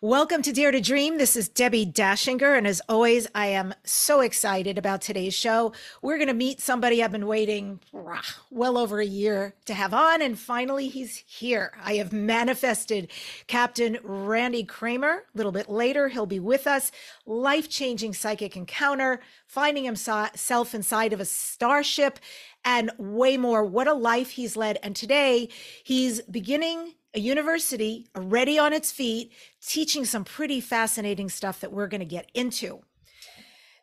Welcome to Dare to Dream. This is Debbie Dachinger. And as always, I am so excited about today's show. We're going to meet somebody I've been waiting well over a year to have on. And finally, he's here. I have manifested Captain Randy Cramer. A little bit later, he'll be with us. Life changing psychic encounter, finding himself inside of a starship, and way more. What a life he's led. And today, he's beginning a university already on its feet, teaching some pretty fascinating stuff that we're going to get into.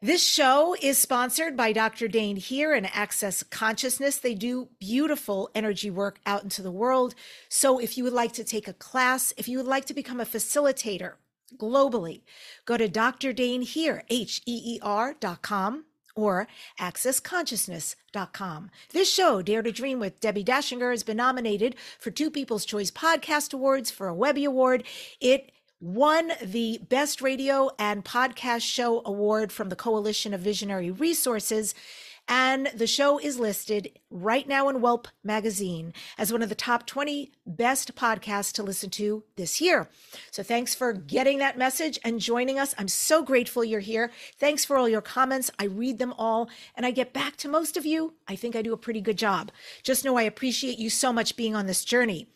This show is sponsored by Dr. Dain Heer and Access Consciousness. They do beautiful energy work out into the world. So if you would like to take a class, if you would like to become a facilitator globally, go to Dr. Dain Heer, H-E-E-R dot com or accessconsciousness.com. This show, Dare to Dream with Debbie Dachinger, has been nominated for two People's Choice Podcast Awards for a Webby Award. It won the Best Radio and Podcast Show Award from the Coalition of Visionary Resources. And the show is listed right now in Welp magazine as one of the top 20 best podcasts to listen to this year. So thanks for getting that message and joining us. I'm so grateful you're here. Thanks for all your comments. I read them all and I get back to most of you. I think I do a pretty good job. Just know I appreciate you so much being on this journey.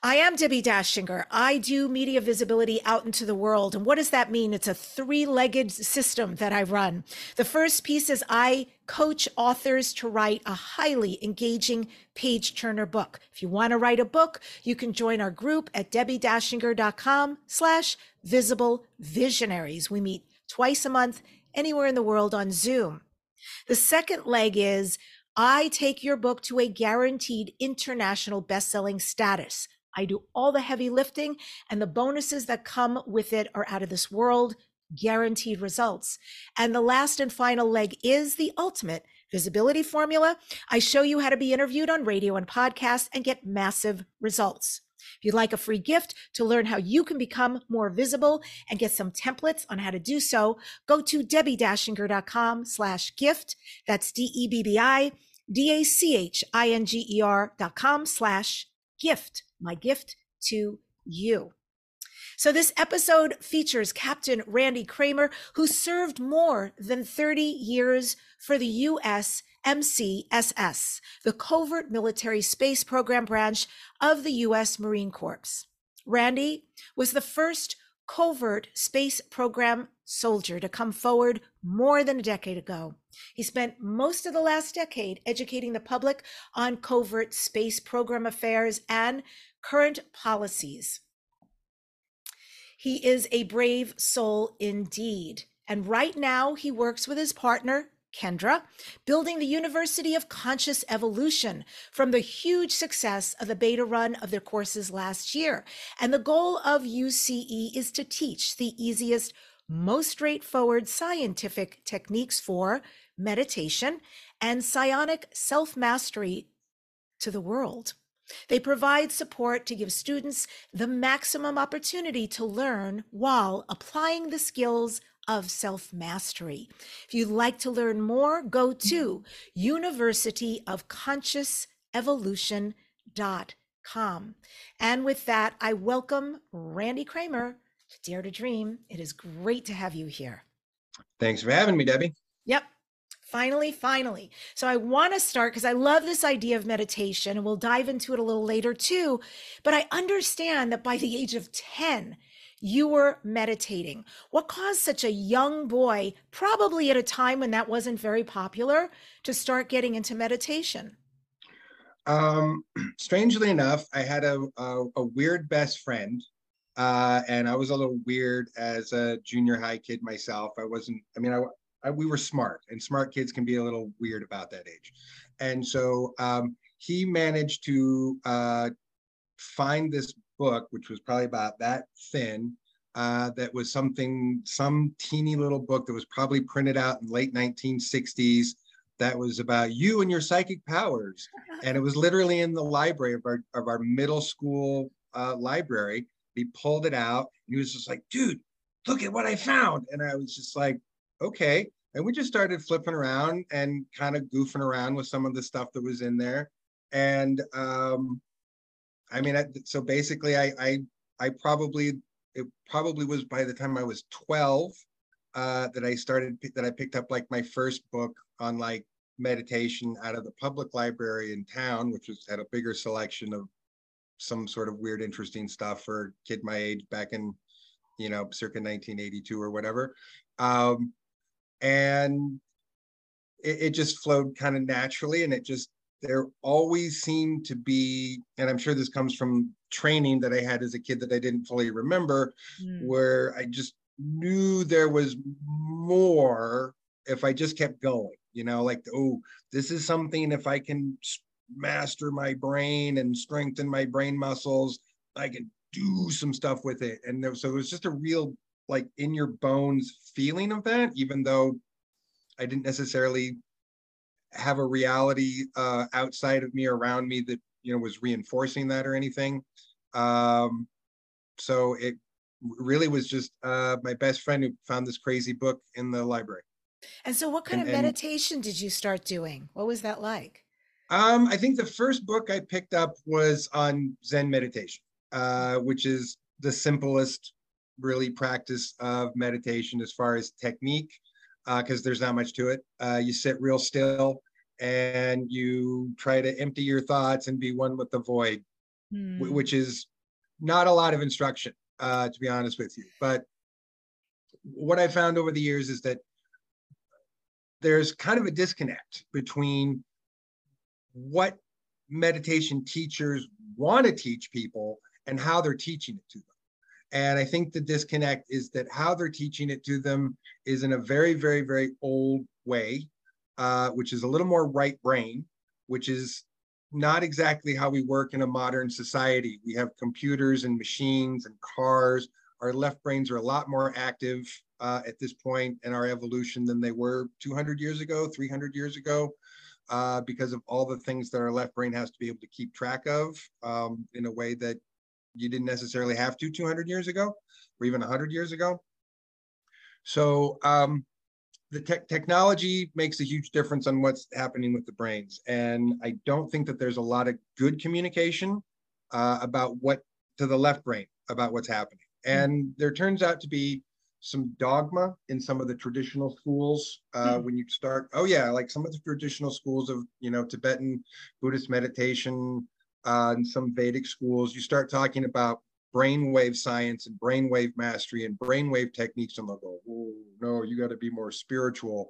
I am Debbie Dachinger. I do media visibility out into the world. And what does that mean? It's a three legged system that I run. The first piece is I coach authors to write a highly engaging page turner book. If you want to write a book, you can join our group at debbiedachinger.com slash visible visionaries. We meet twice a month anywhere in the world on Zoom. The second leg is I take your book to a guaranteed international best-selling status. I do all the heavy lifting, and the bonuses that come with it are out of this world, guaranteed results. And the last and final leg is the ultimate visibility formula. I show you how to be interviewed on radio and podcast and get massive results. If you'd like a free gift to learn how you can become more visible and get some templates on how to do so, go to debbiedachinger.com slash gift. That's D-E-B-B-I D-A-C-H-I-N-G-E-R dot com slash gift my gift to you. So, this episode features Captain Randy Cramer, who served more than 30 years for the U.S. MCSS, the Covert Military Space Program branch of the U.S. Marine Corps. Randy was the first covert space program soldier to come forward more than a decade ago. He spent most of the last decade educating the public on covert space program affairs and current policies. He is a brave soul indeed. And right now, he works with his partner, Kendra, building the University of Conscious Evolution from the huge success of the beta run of their courses last year. And the goal of UCE is to teach the easiest, most straightforward scientific techniques for meditation and psionic self mastery to the world. They provide support to give students the maximum opportunity to learn while applying the skills of self mastery. If you'd like to learn more, go to mm-hmm. University of Conscious Evolution.com. And with that, I welcome Randy Cramer to Dare to Dream. It is great to have you here. Thanks for having me, Debbie. Yep. Finally, finally. So I want to start because I love this idea of meditation and we'll dive into it a little later too. But I understand that by the age of 10, you were meditating. What caused such a young boy, probably at a time when that wasn't very popular, to start getting into meditation? Um, strangely enough, I had a, a, a weird best friend. Uh, and I was a little weird as a junior high kid myself. I wasn't, I mean, I, I, we were smart, and smart kids can be a little weird about that age. And so um, he managed to uh, find this book, which was probably about that thin. Uh, that was something, some teeny little book that was probably printed out in late 1960s. That was about you and your psychic powers, and it was literally in the library of our of our middle school uh, library. He pulled it out, and he was just like, "Dude, look at what I found!" And I was just like, okay. And we just started flipping around and kind of goofing around with some of the stuff that was in there. And um, I mean, I, so basically, I, I I probably it probably was by the time I was 12 uh, that I started that I picked up like my first book on like meditation out of the public library in town, which was had a bigger selection of some sort of weird, interesting stuff for a kid my age back in, you know, circa 1982 or whatever. Um, and it, it just flowed kind of naturally, and it just there always seemed to be, and I'm sure this comes from training that I had as a kid that I didn't fully remember, mm. where I just knew there was more if I just kept going, you know, like, oh, this is something if I can master my brain and strengthen my brain muscles, I can do some stuff with it. And there, so it was just a real, like, in your bones feeling of that, even though I didn't necessarily have a reality uh, outside of me around me that, you know, was reinforcing that or anything. Um, so it really was just uh, my best friend who found this crazy book in the library. And so, what kind and, of meditation and, did you start doing? What was that like? Um, I think the first book I picked up was on Zen meditation, uh, which is the simplest, really, practice of meditation as far as technique, because uh, there's not much to it. Uh, you sit real still and you try to empty your thoughts and be one with the void, hmm. which is not a lot of instruction uh, to be honest with you. But what I found over the years is that there's kind of a disconnect between what meditation teachers want to teach people and how they're teaching it to them. And I think the disconnect is that how they're teaching it to them is in a very, very, very old way, uh, which is a little more right brain, which is not exactly how we work in a modern society. We have computers and machines and cars. Our left brains are a lot more active uh, at this point in our evolution than they were 200 years ago, 300 years ago, uh, because of all the things that our left brain has to be able to keep track of um, in a way that you didn't necessarily have to 200 years ago or even 100 years ago. So um, the te- technology makes a huge difference on what's happening with the brains. And I don't think that there's a lot of good communication uh, about what to the left brain about what's happening. Hmm. And there turns out to be some dogma in some of the traditional schools uh, mm. when you start. Oh yeah, like some of the traditional schools of you know Tibetan Buddhist meditation uh, and some Vedic schools. You start talking about brainwave science and brainwave mastery and brainwave techniques. And they'll go oh no you got to be more spiritual.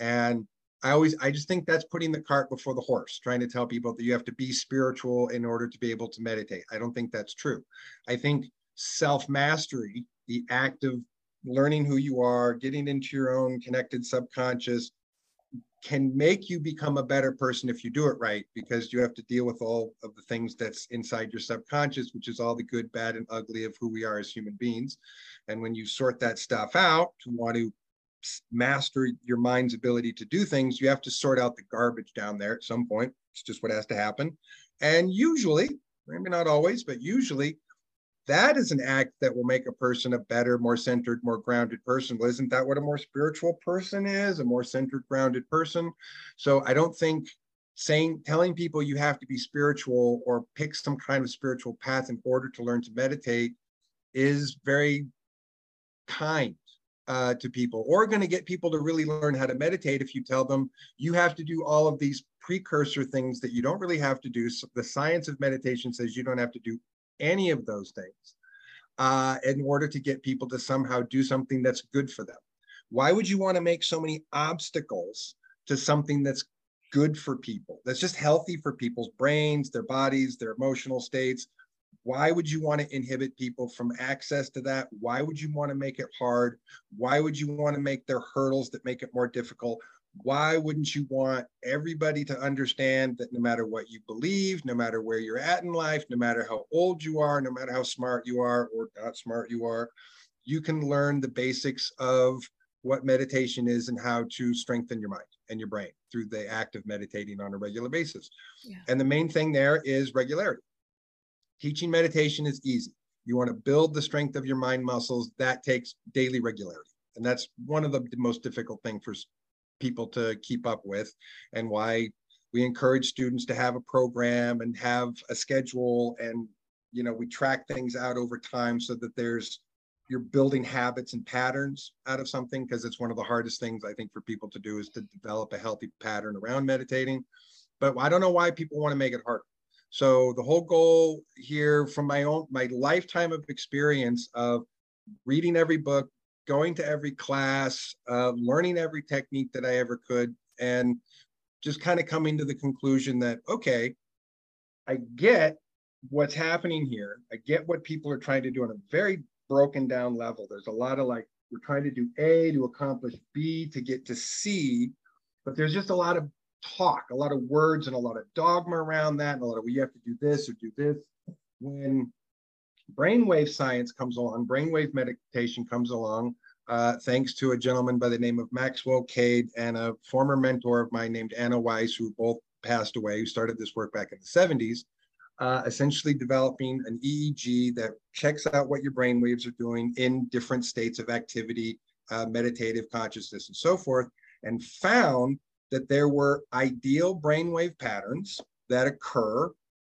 And i always i just think that's putting the cart before the horse trying to tell people that you have to be spiritual in order to be able to meditate. I don't think that's true. I think self mastery the act of learning who you are getting into your own connected subconscious can make you become a better person if you do it right because you have to deal with all of the things that's inside your subconscious which is all the good bad and ugly of who we are as human beings. And when you sort that stuff out to want to master your mind's ability to do things you have to sort out the garbage down there at some point. It's just what has to happen. And usually maybe not always but usually that is an act that will make a person a better, more centered, more grounded person. Well, isn't that what a more spiritual person is? A more centered, grounded person. So I don't think saying telling people you have to be spiritual or pick some kind of spiritual path in order to learn to meditate is very kind uh, to people or going to get people to really learn how to meditate if you tell them you have to do all of these precursor things that you don't really have to do. So the science of meditation says you don't have to do any of those things uh, in order to get people to somehow do something that's good for them. Why would you want to make so many obstacles to something that's good for people, that's just healthy for people's brains, their bodies, their emotional states? Why would you want to inhibit people from access to that? Why would you want to make it hard? Why would you want to make their hurdles that make it more difficult? Why wouldn't you want everybody to understand that no matter what you believe, no matter where you're at in life, no matter how old you are, no matter how smart you are or not smart you are, you can learn the basics of what meditation is and how to strengthen your mind and your brain through the act of meditating on a regular basis. Yeah. And the main thing there is regularity. Teaching meditation is easy. You want to build the strength of your mind muscles, that takes daily regularity. And that's one of the most difficult thing for people to keep up with and why we encourage students to have a program and have a schedule and you know we track things out over time so that there's you're building habits and patterns out of something because it's one of the hardest things I think for people to do is to develop a healthy pattern around meditating. But I don't know why people want to make it harder. So the whole goal here from my own my lifetime of experience of reading every book, going to every class, uh, learning every technique that I ever could, and just kind of coming to the conclusion that okay, I get what's happening here. I get what people are trying to do on a very broken down level. There's a lot of like we're trying to do A to accomplish B to get to C, but there's just a lot of talk, a lot of words and a lot of dogma around that, and a lot of well, you have to do this or do this. When brainwave science comes along, brainwave meditation comes along, uh, thanks to a gentleman by the name of Maxwell Cade and a former mentor of mine named Anna Wise, who both passed away, who started this work back in the 70s. Uh, essentially developing an EEG that checks out what your brain waves are doing in different states of activity, uh, meditative consciousness, and so forth, and found that there were ideal brainwave patterns that occur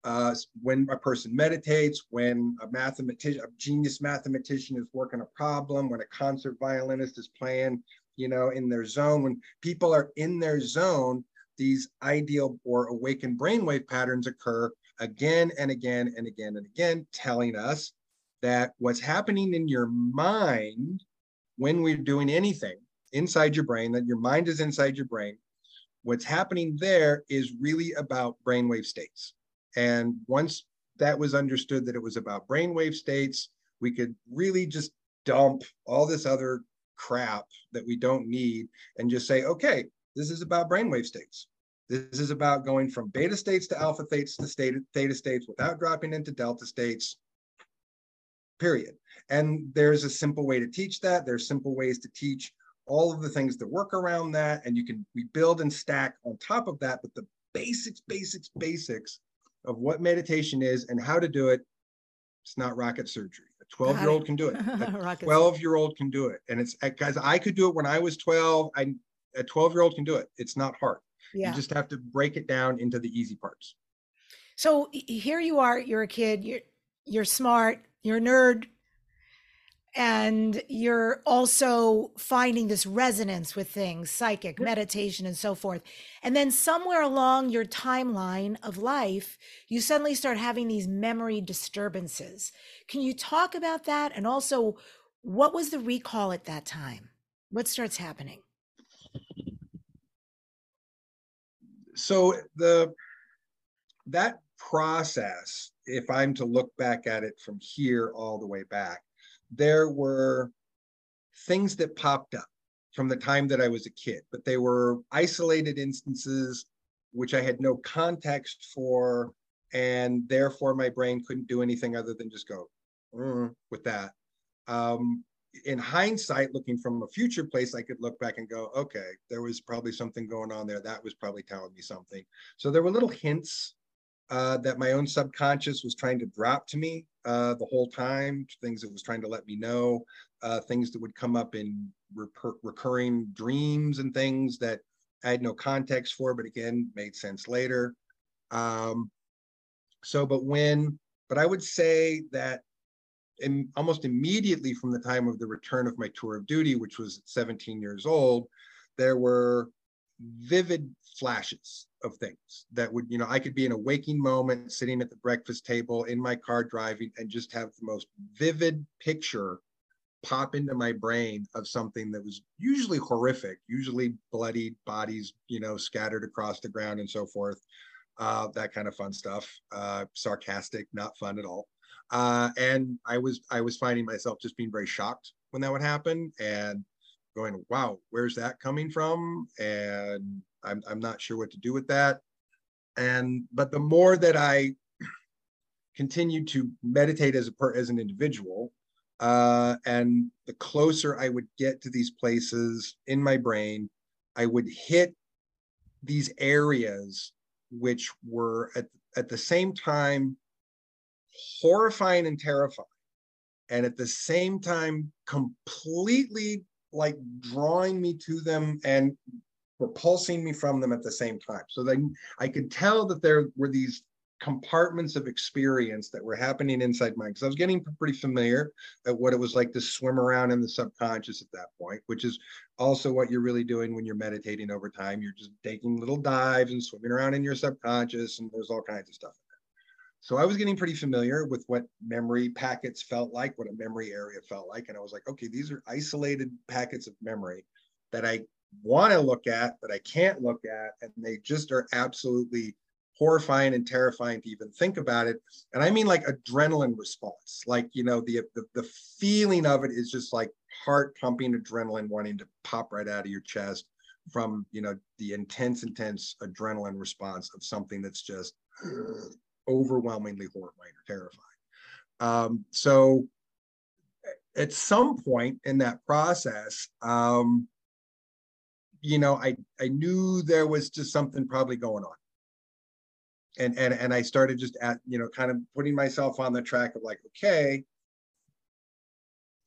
uh, when a person meditates, when a mathematician, a genius mathematician is working a problem, when a concert violinist is playing, you know, in their zone, when people are in their zone, these ideal or awakened brainwave patterns occur again and again and again and again, telling us that what's happening in your mind when we're doing anything inside your brain, that your mind is inside your brain, What's happening there is really about brainwave states. And once that was understood that it was about brainwave states, we could really just dump all this other crap that we don't need and just say, okay, this is about brainwave states. This is about going from beta states to alpha states to state, theta states without dropping into delta states, period. And there's a simple way to teach that. There's simple ways to teach all of the things that work around that and you can we build and stack on top of that but the basics basics basics of what meditation is and how to do it it's not rocket surgery. A 12 year old can do it. A 12 year old can do it. And it's uh, guys i could do it when i was 12 i a 12 year old can do it. It's not hard. Yeah. you just have to break it down into the easy parts. So here you are you're a kid you're you're smart you're a nerd and you're also finding this resonance with things psychic meditation and so forth. And then somewhere along your timeline of life you suddenly start having these memory disturbances. Can you talk about that? And also what was the recall at that time? What starts happening? So the that process if i'm to look back at it from here all the way back there were things that popped up from the time that I was a kid, but they were isolated instances which I had no context for, and therefore my brain couldn't do anything other than just go mm, with that. Um, in hindsight, looking from a future place, I could look back and go, okay, there was probably something going on there. That was probably telling me something. So there were little hints uh, that my own subconscious was trying to drop to me uh, the whole time, things it was trying to let me know, uh, things that would come up in recur- recurring dreams and things that I had no context for, but again, made sense later. Um, so, but when, but I would say that in, almost immediately from the time of the return of my tour of duty, which was 17 years old, there were vivid flashes of things that would, you know, I could be in a waking moment sitting at the breakfast table in my car driving and just have the most vivid picture pop into my brain of something that was usually horrific, usually bloodied bodies, you know, scattered across the ground and so forth. Uh, that kind of fun stuff. Uh, sarcastic, not fun at all. Uh, and I was I was finding myself just being very shocked when that would happen and going, wow, where's that coming from? And I'm, I'm not sure what to do with that. And, but the more that I continued to meditate as a per, as an individual, uh, and the closer I would get to these places in my brain, I would hit these areas which were at, at the same time horrifying and terrifying, and at the same time completely like drawing me to them and repulsing me from them at the same time. So then I could tell that there were these compartments of experience that were happening inside mine because I was getting pretty familiar at what it was like to swim around in the subconscious at that point, which is also what you're really doing when you're meditating over time. You're just taking little dives and swimming around in your subconscious, and there's all kinds of stuff. So I was getting pretty familiar with what memory packets felt like, what a memory area felt like. And I was like, okay, these are isolated packets of memory that I want to look at, but I can't look at. And they just are absolutely horrifying and terrifying to even think about it. And I mean like adrenaline response, like, you know, the, the, the feeling of it is just like heart pumping adrenaline wanting to pop right out of your chest from, you know, the intense, intense adrenaline response of something that's just overwhelmingly horrifying or terrifying. Um, so at some point in that process, um, you know, I, I knew there was just something probably going on and and and I started just at you know kind of putting myself on the track of like okay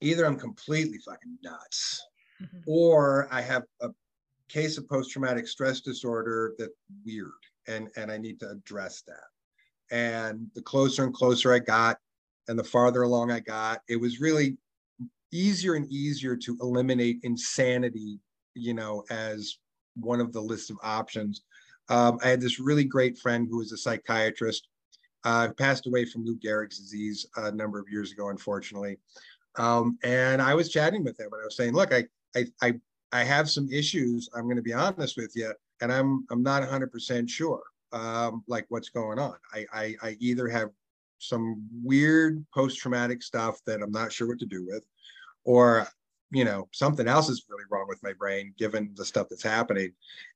either I'm completely fucking nuts mm-hmm. or I have a case of post traumatic stress disorder that's weird and and I need to address that and the closer and closer I got and the farther along I got it was really easier and easier to eliminate insanity you know as one of the list of options um, I had this really great friend who was a psychiatrist. Uh, passed away from Lou Gehrig's disease a number of years ago, unfortunately. Um, and I was chatting with him, and I was saying, "Look, I, I, I, I have some issues. I'm going to be honest with you, and I'm, I'm not 100% sure, um, like what's going on. I, I, I either have some weird post-traumatic stuff that I'm not sure what to do with, or you know something else is really wrong with my brain given the stuff that's happening.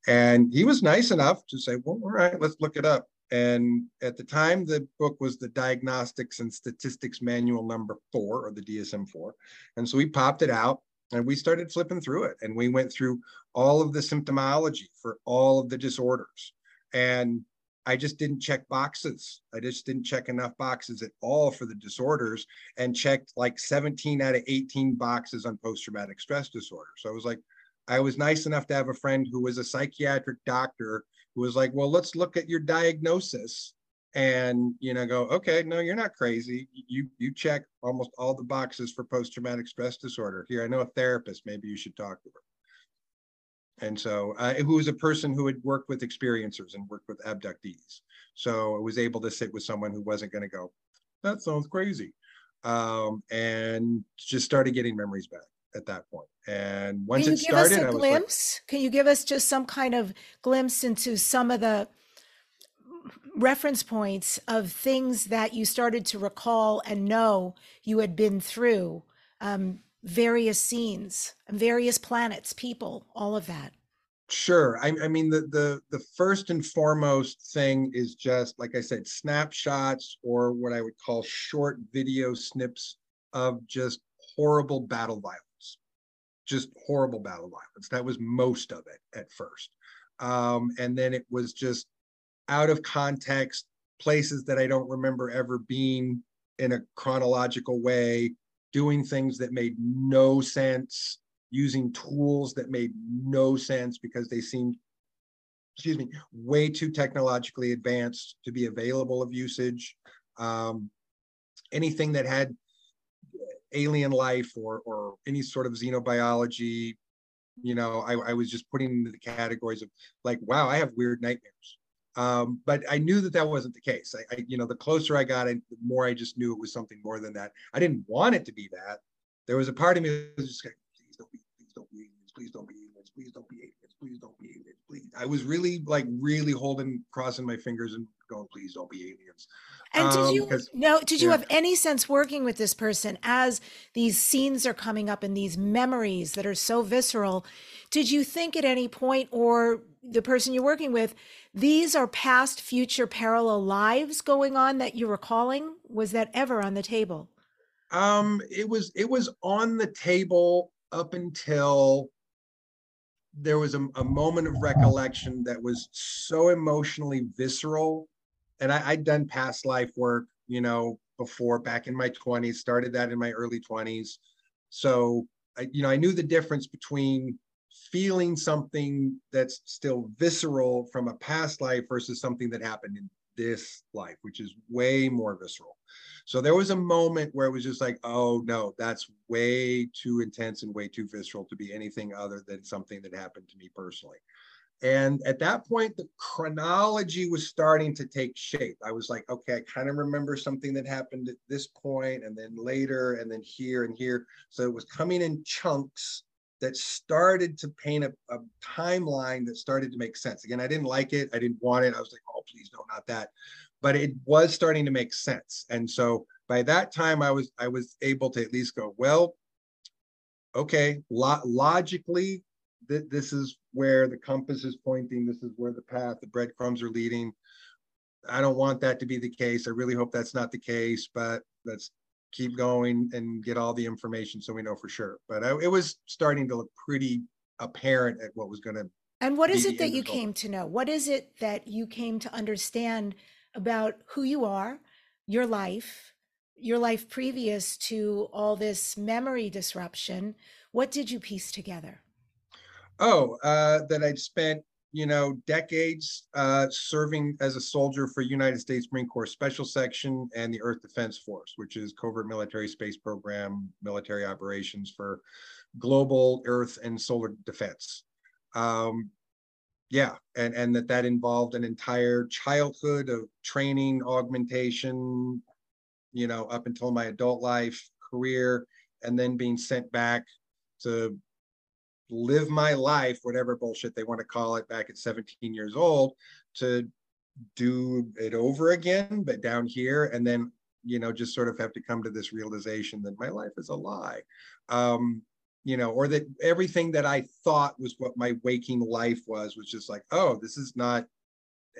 And he was nice enough to say well all right let's look it up. And at the time the book was the diagnostics and statistics manual number four or the dsm-4 and so we popped it out and we started flipping through it and we went through all of the symptomology for all of the disorders. And I just didn't check boxes. I just didn't check enough boxes at all for the disorders and checked like 17 out of 18 boxes on post traumatic stress disorder. So I was like, I was nice enough to have a friend who was a psychiatric doctor who was like, well, let's look at your diagnosis. And you know go okay no you're not crazy. You you check almost all the boxes for post-traumatic stress disorder. Here i know a therapist. Maybe you should talk to her and so uh, who was a person who had worked with experiencers and worked with abductees. So i was able to sit with someone who wasn't going to go that sounds crazy. Um, and just started getting memories back at that point. And once it started a glimpse like, can you give us just some kind of glimpse into some of the reference points of things that you started to recall and know you had been through um, various scenes, various planets, people, all of that? Sure. I, I, mean, the, the the first and foremost thing is just like I said, snapshots or what I would call short video snips of just horrible battle violence, just horrible battle violence. That was most of it at first, um, and then it was just out of context places that I don't remember ever being in a chronological way doing things that made no sense, using tools that made no sense because they seemed, excuse me, way too technologically advanced to be available of usage. Um, anything that had alien life or, or any sort of xenobiology, you know, I, I was just putting into the categories of like, wow, I have weird nightmares. Um, but I knew that that wasn't the case. I, I, you know, the closer I got, the more I just knew it was something more than that. I didn't want it to be that. There was a part of me that was just like, please don't be, please don't be aliens, please don't be aliens, please don't be aliens, please don't be aliens, please. I was really like really holding, crossing my fingers and going, please don't be aliens. And did um, you no? Did you yeah. have any sense working with this person as these scenes are coming up and these memories that are so visceral? Did you think at any point, or the person you're working with, these are past, future, parallel lives going on that you're recalling? Was that ever on the table? Um, it was. It was on the table up until there was a, a moment of recollection that was so emotionally visceral and I, I'd done past life work, you know, before back in my 20s, started that in my early 20s. So I, you know, I knew the difference between feeling something that's still visceral from a past life versus something that happened in this life, which is way more visceral. So there was a moment where it was just like, oh no, that's way too intense and way too visceral to be anything other than something that happened to me personally. And at that point, the chronology was starting to take shape. I was like, okay, I kind of remember something that happened at this point, and then later, and then here and here. So it was coming in chunks that started to paint a, a, timeline that started to make sense. Again, I didn't like it. I didn't want it. I was like, oh, please no, not that. But it was starting to make sense. And so by that time, I was I was able to at least go, well, okay, lo- logically, th- this is where the compass is pointing. This is where the path, the breadcrumbs are leading. I don't want that to be the case. I really hope that's not the case, but let's keep going and get all the information so we know for sure. But I, it was starting to look pretty apparent at what was going to. And what is it that you came to know? What is it that you came to understand about who you are, your life, your life previous to all this memory disruption? What did you piece together? Oh, uh, that I'd spent you know, decades uh, serving as a soldier for United States Marine Corps Special Section and the Earth Defense Force, which is covert military space program, military operations for global Earth and solar defense. Um, yeah, and and that that involved an entire childhood of training, augmentation, you know, up until my adult life, career, and then being sent back to live my life, whatever bullshit they want to call it, back at 17 years old, to do it over again, but down here, and then you know just sort of have to come to this realization that my life is a lie, um, you know, or that everything that I thought was what my waking life was was just like, oh, this is not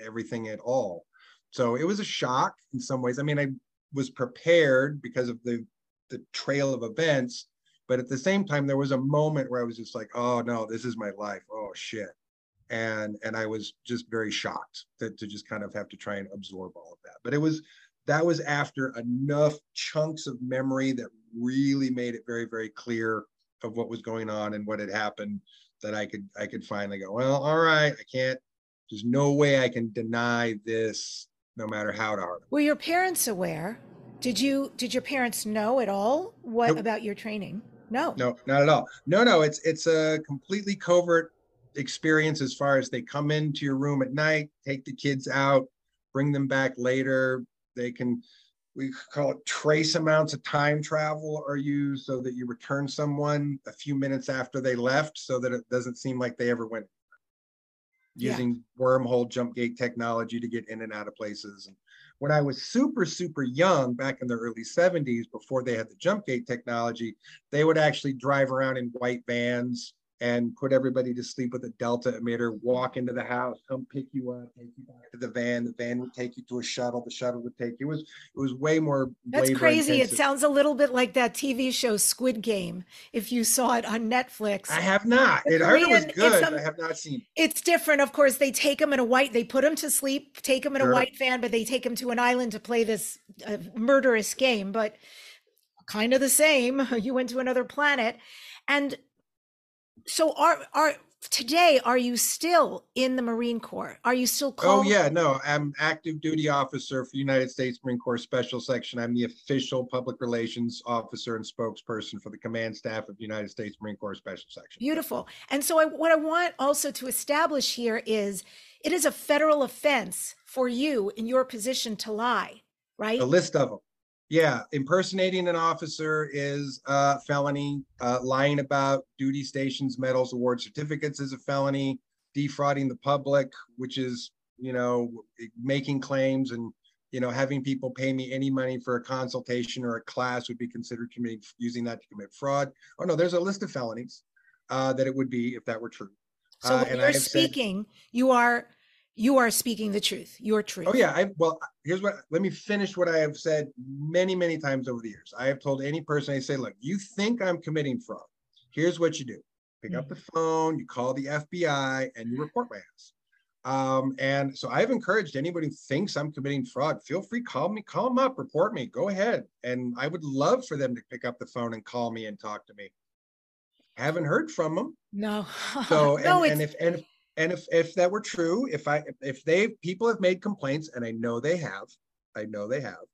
everything at all. So it was a shock in some ways. I mean, I was prepared because of the the trail of events but at the same time, there was a moment where I was just like, oh no, this is my life. Oh shit. And and I was just very shocked that to just kind of have to try and absorb all of that. But it was that was after enough chunks of memory that really made it very, very clear of what was going on and what had happened that I could I could finally go, well, all right, I can't, there's no way I can deny this no matter how hard. Were your parents aware? Did you did your parents know at all what about your training? No. No, not at all. No, no, it's it's a completely covert experience as far as they come into your room at night, take the kids out, bring them back later. They can we call it trace amounts of time travel are used so that you return someone a few minutes after they left so that it doesn't seem like they ever went using wormhole jump gate technology to get in and out of places and when I was super, super young back in the early 70s, before they had the jump gate technology, they would actually drive around in white vans and put everybody to sleep with a delta emitter, walk into the house, come pick you up, take you back to the van. The van would take you to a shuttle. The shuttle would take you. It was it was way more. That's crazy. Intensive. It sounds a little bit like that TV show Squid Game. If you saw it on Netflix, I have not. it Korean, was good. I have not seen. It's different, of course. They take them in a white. They put them to sleep, take them in sure. a white van, but they take them to an island to play this uh, murderous game. But kind of the same. You went to another planet, and so are are today are you still in the marine corps? Are you still oh, called oh yeah no i'm active duty officer for united states marine corps special section. I'm the official public relations officer and spokesperson for the command staff of united states marine corps special section. Beautiful. And so I, what i want also to establish here is it is a federal offense for you in your position to lie right? A list of them yeah, impersonating an officer is a felony. Uh, lying about duty stations, medals, award certificates is a felony. Defrauding the public, which is you know making claims and you know having people pay me any money for a consultation or a class would be considered committing using that to commit fraud. Oh no, there's a list of felonies uh, that it would be if that were true. So uh, when you're speaking, said, you are you are speaking the truth your truth. Oh yeah i well here's what let me finish what i have said many many times over the years. I have told any person i say look you think i'm committing fraud. Here's what you do. Pick mm-hmm. up the phone you call the fbi and you report my ass. Um, and so i've encouraged anybody who thinks i'm committing fraud feel free call me call them up report me go ahead. And i would love for them to pick up the phone and call me and talk to me. Haven't heard from them no. So and, no, and if and if and if if that were true, if I if they people have made complaints, and I know they have, I know they have,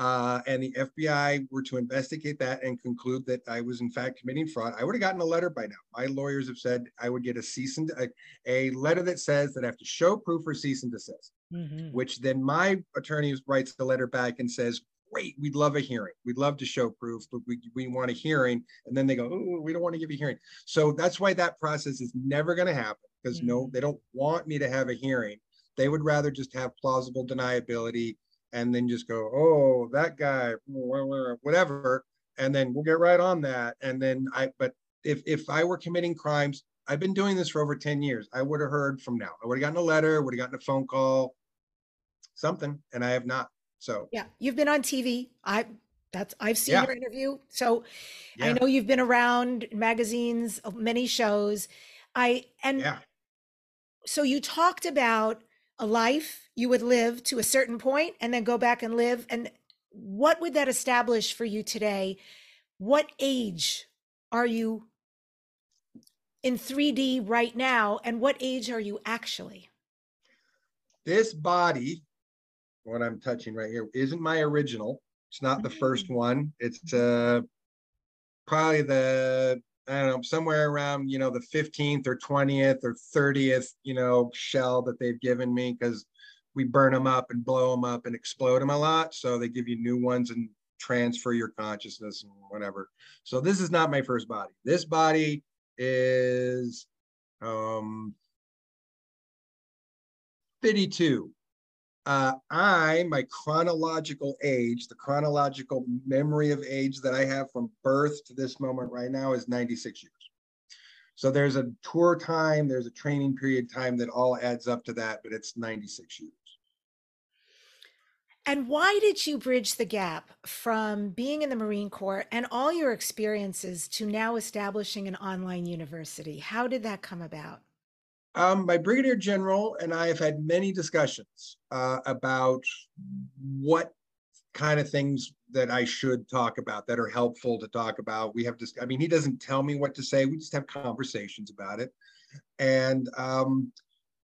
uh, and the FBI were to investigate that and conclude that I was in fact committing fraud, I would have gotten a letter by now. My lawyers have said I would get a cease and a, a letter that says that I have to show proof or cease and desist. Mm-hmm. Which then my attorney writes the letter back and says, great, we'd love a hearing. We'd love to show proof, but we, we want a hearing. And then they go, oh, we don't want to give you a hearing. So that's why that process is never going to happen because mm-hmm. no, they don't want me to have a hearing. They would rather just have plausible deniability and then just go, oh, that guy, whatever. And then we'll get right on that. And then I, but if, if I were committing crimes, I've been doing this for over 10 years. I would have heard from now. I would have gotten a letter, would have gotten a phone call, something, and I have not. So yeah, you've been on TV. I that's I've seen yeah. your interview. So yeah. I know you've been around magazines, many shows. I and yeah. So you talked about a life you would live to a certain point and then go back and live and what would that establish for you today? What age are you in 3D right now and what age are you actually? This body what I'm touching right here isn't my original. It's not the first mm. one. It's uh probably the I don't know somewhere around you know the 15th or 20th or 30th you know shell that they've given me because we burn them up and blow them up and explode them a lot. So they give you new ones and transfer your consciousness and whatever. So this is not my first body. This body is um 52 uh, I, my chronological age, the chronological memory of age that I have from birth to this moment right now is 96 years. So there's a tour time, there's a training period time that all adds up to that, but it's 96 years. And why did you bridge the gap from being in the Marine Corps and all your experiences to now establishing an online university? How did that come about? Um, my brigadier general and I have had many discussions uh, about what kind of things that I should talk about that are helpful to talk about. We have just, I mean, he doesn't tell me what to say. We just have conversations about it. And um,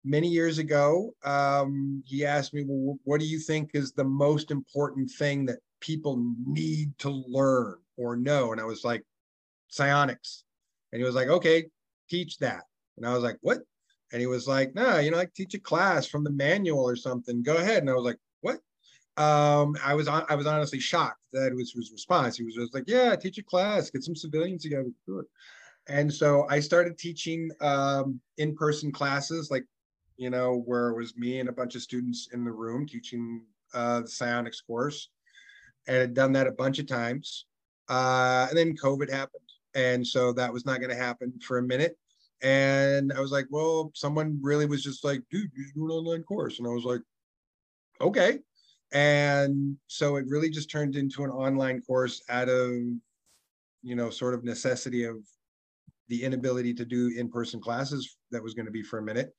many years ago, um, he asked me, well, what do you think is the most important thing that people need to learn or know? And I was like, psionics. And he was like, okay, teach that. And I was like, what? And he was like, "No, you know, I teach a class from the manual or something. Go ahead." And I was like, "What?" Um, I was I was honestly shocked that was his response. He was just like, "Yeah, teach a class. Get some civilians together, do it." And so I started teaching um, in-person classes, like you know, where it was me and a bunch of students in the room teaching uh, the psionics course, and had done that a bunch of times. Uh, and then COVID happened, and so that was not going to happen for a minute. And I was like, well, someone really was just like, dude, you should do an online course. And I was like, okay. And so it really just turned into an online course out of, you know, sort of necessity of the inability to do in-person classes that was going to be for a minute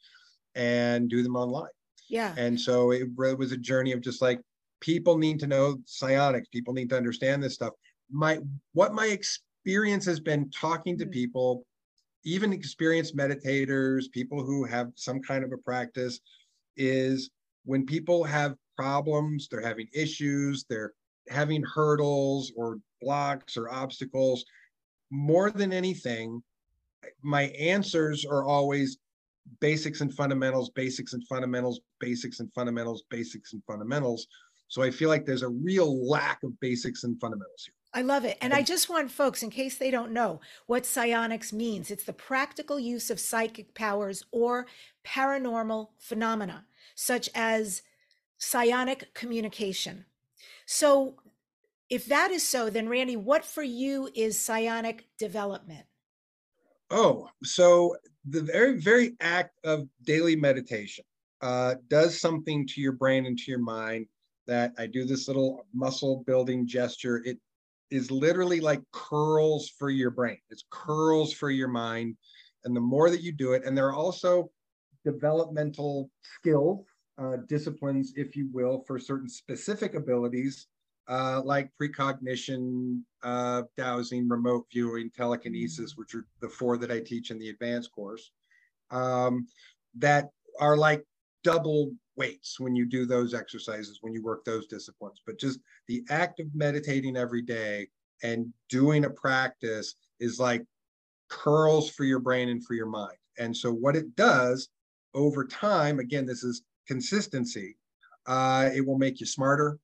and do them online. Yeah. And so it was a journey of just like people need to know psionics, people need to understand this stuff. My what my experience has been talking to mm-hmm. people even experienced meditators, people who have some kind of a practice, is when people have problems, they're having issues, they're having hurdles or blocks or obstacles, more than anything, my answers are always basics and fundamentals, basics and fundamentals, basics and fundamentals, basics and fundamentals. So I feel like there's a real lack of basics and fundamentals here. I love it. And I just want folks, in case they don't know what psionics means, it's the practical use of psychic powers or paranormal phenomena, such as psionic communication. So, if that is so, then Randy, what for you is psionic development? Oh, so the very, very act of daily meditation uh, does something to your brain and to your mind that I do this little muscle building gesture. It is literally like curls for your brain. It's curls for your mind. And the more that you do it, and there are also developmental skills, uh, disciplines, if you will, for certain specific abilities, uh, like precognition, uh, dowsing, remote viewing, telekinesis, which are the four that I teach in the advanced course. Um, that are like double weights when you do those exercises, when you work those disciplines. But just the act of meditating every day and doing a practice is like curls for your brain and for your mind. And so, what it does over time, again, this is consistency, uh, it will make you smarter.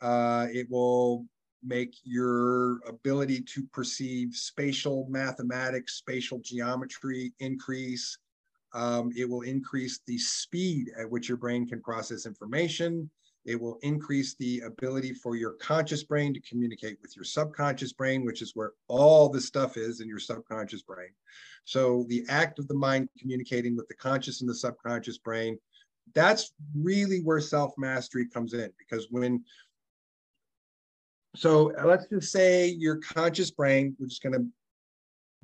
Uh, it will make your ability to perceive spatial mathematics, spatial geometry increase. Um, it will increase the speed at which your brain can process information. It will increase the ability for your conscious brain to communicate with your subconscious brain, which is where all the stuff is in your subconscious brain. So, the act of the mind communicating with the conscious and the subconscious brain, that's really where self mastery comes in. Because when, so let's just say your conscious brain, we're just going to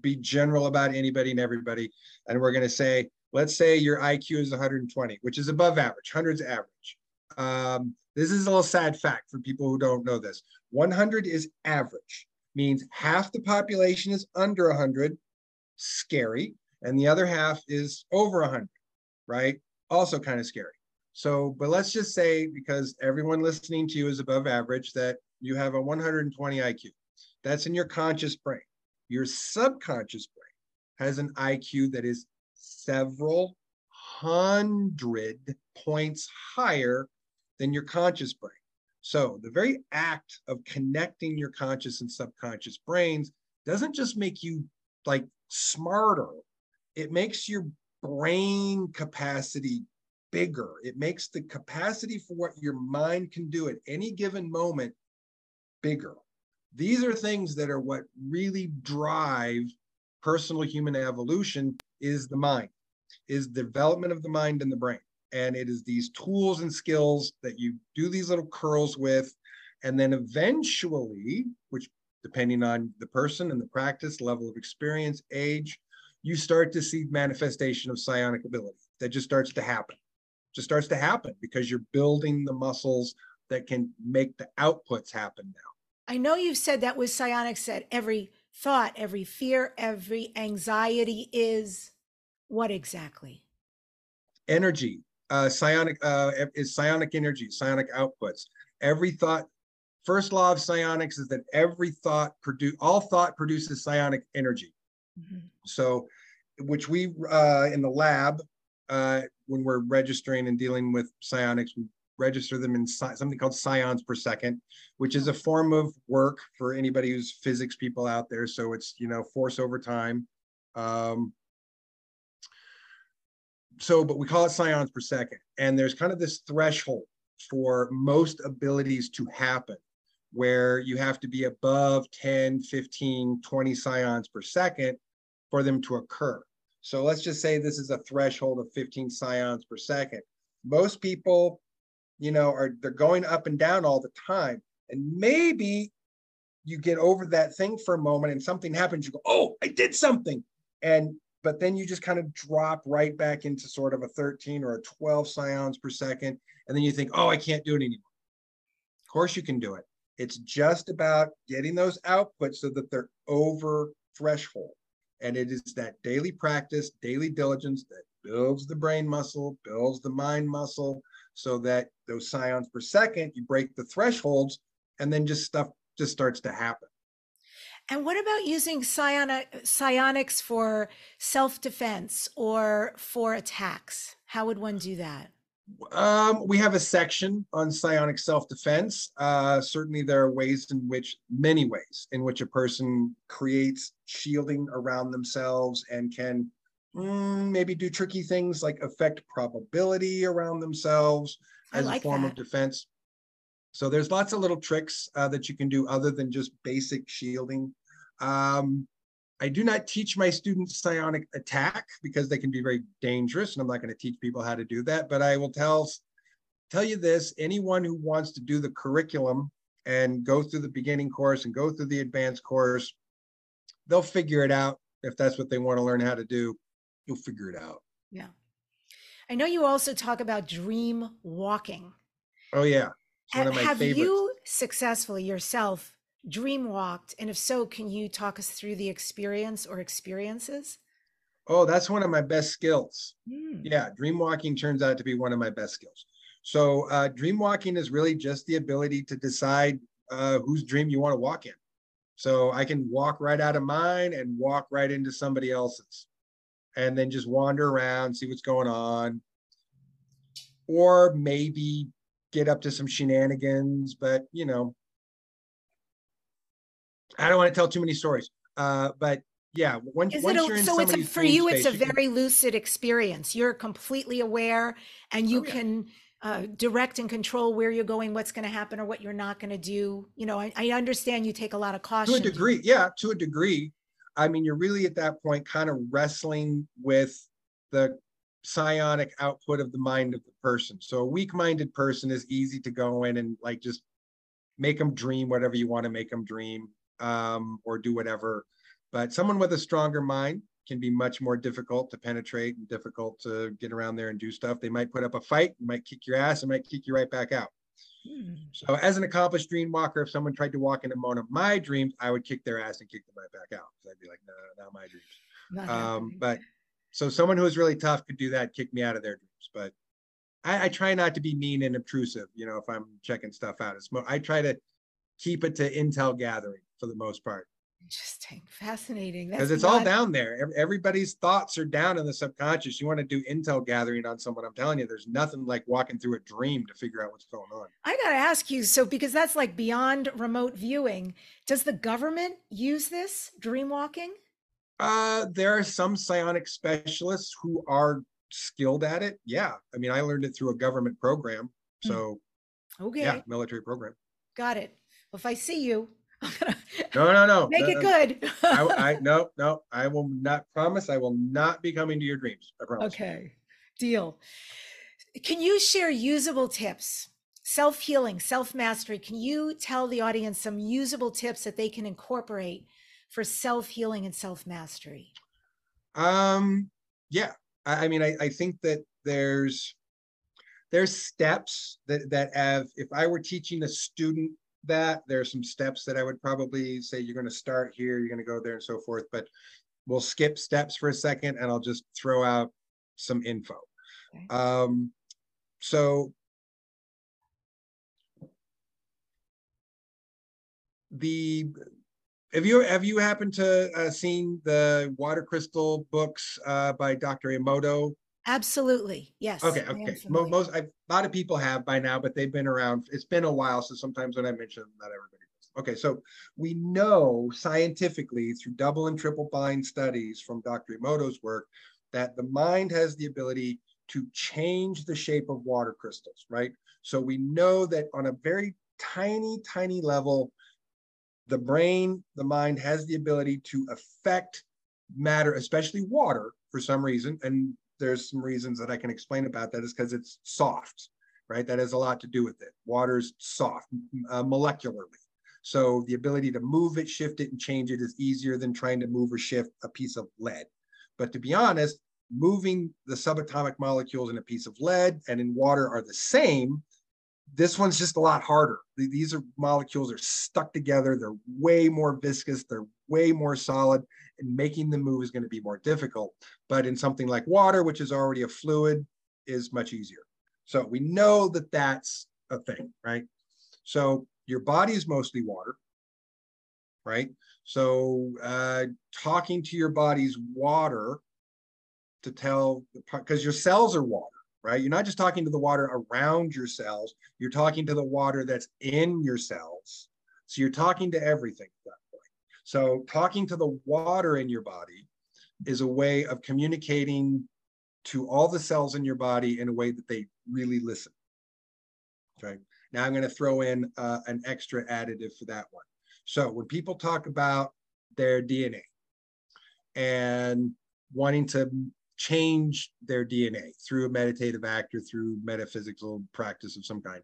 be general about anybody and everybody. And we're going to say, let's say your IQ is 120, which is above average, 100's average. Um, this is a little sad fact for people who don't know this. 100 is average, means half the population is under 100, scary, and the other half is over 100, right? Also kind of scary. So, but let's just say because everyone listening to you is above average, that you have a 120 IQ. That's in your conscious brain. Your subconscious brain has an IQ that is several hundred points higher than your conscious brain. So the very act of connecting your conscious and subconscious brains doesn't just make you like smarter, it makes your brain capacity bigger. It makes the capacity for what your mind can do at any given moment bigger. These are things that are what really drive personal human evolution is the mind, is development of the mind and the brain. And it is these tools and skills that you do these little curls with. And then eventually which depending on the person and the practice level of experience age you start to see manifestation of psionic ability. That just starts to happen. Just starts to happen because you're building the muscles that can make the outputs happen now. I know you've said that with psionics that every thought every fear every anxiety is what exactly energy uh, psionic uh, is psionic energy, psionic outputs. Every thought, first law of psionics is that every thought produce all thought produces psionic energy. Mm-hmm. So, which we uh, in the lab uh, when we're registering and dealing with psionics, we register them in something called psions per second, which is a form of work for anybody who's physics people out there. So it's you know force over time. Um, so, but we call it psions per second. And there's kind of this threshold for most abilities to happen where you have to be above 10, 15, 20 psions per second for them to occur. So let's just say this is a threshold of 15 psions per second. Most people, you know, are they're going up and down all the time. And maybe you get over that thing for a moment and something happens, you go, oh, I did something. And but then you just kind of drop right back into sort of a 13 or a 12 psions per second. And then you think, oh, I can't do it anymore. Of course, you can do it. It's just about getting those outputs so that they're over threshold. And it is that daily practice, daily diligence that builds the brain muscle, builds the mind muscle, so that those psions per second, you break the thresholds, and then just stuff just starts to happen. And what about using psionic, psionics for self defense or for attacks? How would one do that? Um, we have a section on psionic self defense. Uh, certainly, there are ways in which, many ways, in which a person creates shielding around themselves and can mm, maybe do tricky things like affect probability around themselves as like a form that. of defense. So there's lots of little tricks uh, that you can do other than just basic shielding. Um, I do not teach my students psionic attack because they can be very dangerous, and I'm not going to teach people how to do that. But I will tell tell you this: anyone who wants to do the curriculum and go through the beginning course and go through the advanced course, they'll figure it out if that's what they want to learn how to do. You'll figure it out. Yeah. I know you also talk about dream walking. Oh yeah. Have favorites. you successfully yourself dream walked? And if so, can you talk us through the experience or experiences? Oh, that's one of my best skills. Hmm. Yeah, dream walking turns out to be one of my best skills. So, uh, dream walking is really just the ability to decide uh, whose dream you want to walk in. So, I can walk right out of mine and walk right into somebody else's and then just wander around, see what's going on. Or maybe get up to some shenanigans, but you know, I don't want to tell too many stories. Uh, but yeah, once, Is once it you're a, in so it's a, for you it's a space, you can- very lucid experience. You're completely aware and you Oh, yeah. can uh, direct and control where you're going, what's going to happen or what you're not going to do. You know, I, I understand you take a lot of caution. to a degree yeah to a degree i mean you're really at that point kind of wrestling with the psionic output of the mind of the person. So a weak-minded person is easy to go in and like just make them dream whatever you want to make them dream um, or do whatever. But someone with a stronger mind can be much more difficult to penetrate and difficult to get around there and do stuff. They might put up a fight might kick your ass and might kick you right back out. So as an accomplished dream walker, if someone tried to walk into one of my dreams, I would kick their ass and kick them right back out. So I'd be like, no, not my dreams. Not Um, but so someone who is really tough could do that, kick me out of their dreams. But I, I try not to be mean and obtrusive, you know, if I'm checking stuff out. It's mo- I try to keep it to intel gathering for the most part. Interesting. Fascinating. Because it's all down there. Everybody's thoughts are down in the subconscious. You want to do intel gathering on someone. I'm telling you, there's nothing like walking through a dream to figure out what's going on. I got to ask you so, because that's like beyond remote viewing, does the government use this dream walking? Uh, there are some psionic specialists who are skilled at it. Yeah. I mean, I learned it through a government program. Hmm. So, Okay. yeah, military program. Got it. Well, if I see you, No, no, no. make no, it good. I, I, no, no, I will not promise. I will not be coming to your dreams. I promise. Okay, deal. Can you share usable tips? Self healing, self mastery. Can you tell the audience some usable tips that they can incorporate for self healing and self mastery? Um, yeah. I, I mean, I, I think that there's there's steps that that have. If I were teaching a student that, there are some steps that I would probably say you're going to start here, you're going to go there, and so forth. But we'll skip steps for a second, and I'll just throw out some info. Okay. Um, so the have you have you happened to uh, seen the water crystal books uh, by Dr. Emoto? Absolutely. Yes. Okay, okay. Mo- most I, a lot of people have by now, but they've been around. It's been a while, so sometimes when I mention them, not everybody does. Okay, so we know scientifically through double and triple blind studies from Dr. Emoto's work that the mind has the ability to change the shape of water crystals, right? So we know that on a very tiny, tiny level, the brain, the mind has the ability to affect matter, especially water, for some reason. And there's some reasons that I can explain about that is because it's soft, right? That has a lot to do with it. Water's soft uh, molecularly. So the ability to move it, shift it, and change it is easier than trying to move or shift a piece of lead. But to be honest, moving the subatomic molecules in a piece of lead and in water are the same. This one's just a lot harder. These are molecules are stuck together. They're way more viscous. They're way more solid, and making them move is going to be more difficult. But in something like water, which is already a fluid, is much easier. So we know that that's a thing, right? So your body is mostly water, right? So uh, talking to your body's water to tell, because your cells are water, right? You're not just talking to the water around your cells, you're talking to the water that's in your cells. So you're talking to everything at that point. So talking to the water in your body is a way of communicating to all the cells in your body in a way that they really listen. Okay. Now I'm going to throw in uh, an extra additive for that one. So when people talk about their DNA and wanting to change their DNA through a meditative act or through metaphysical practice of some kind,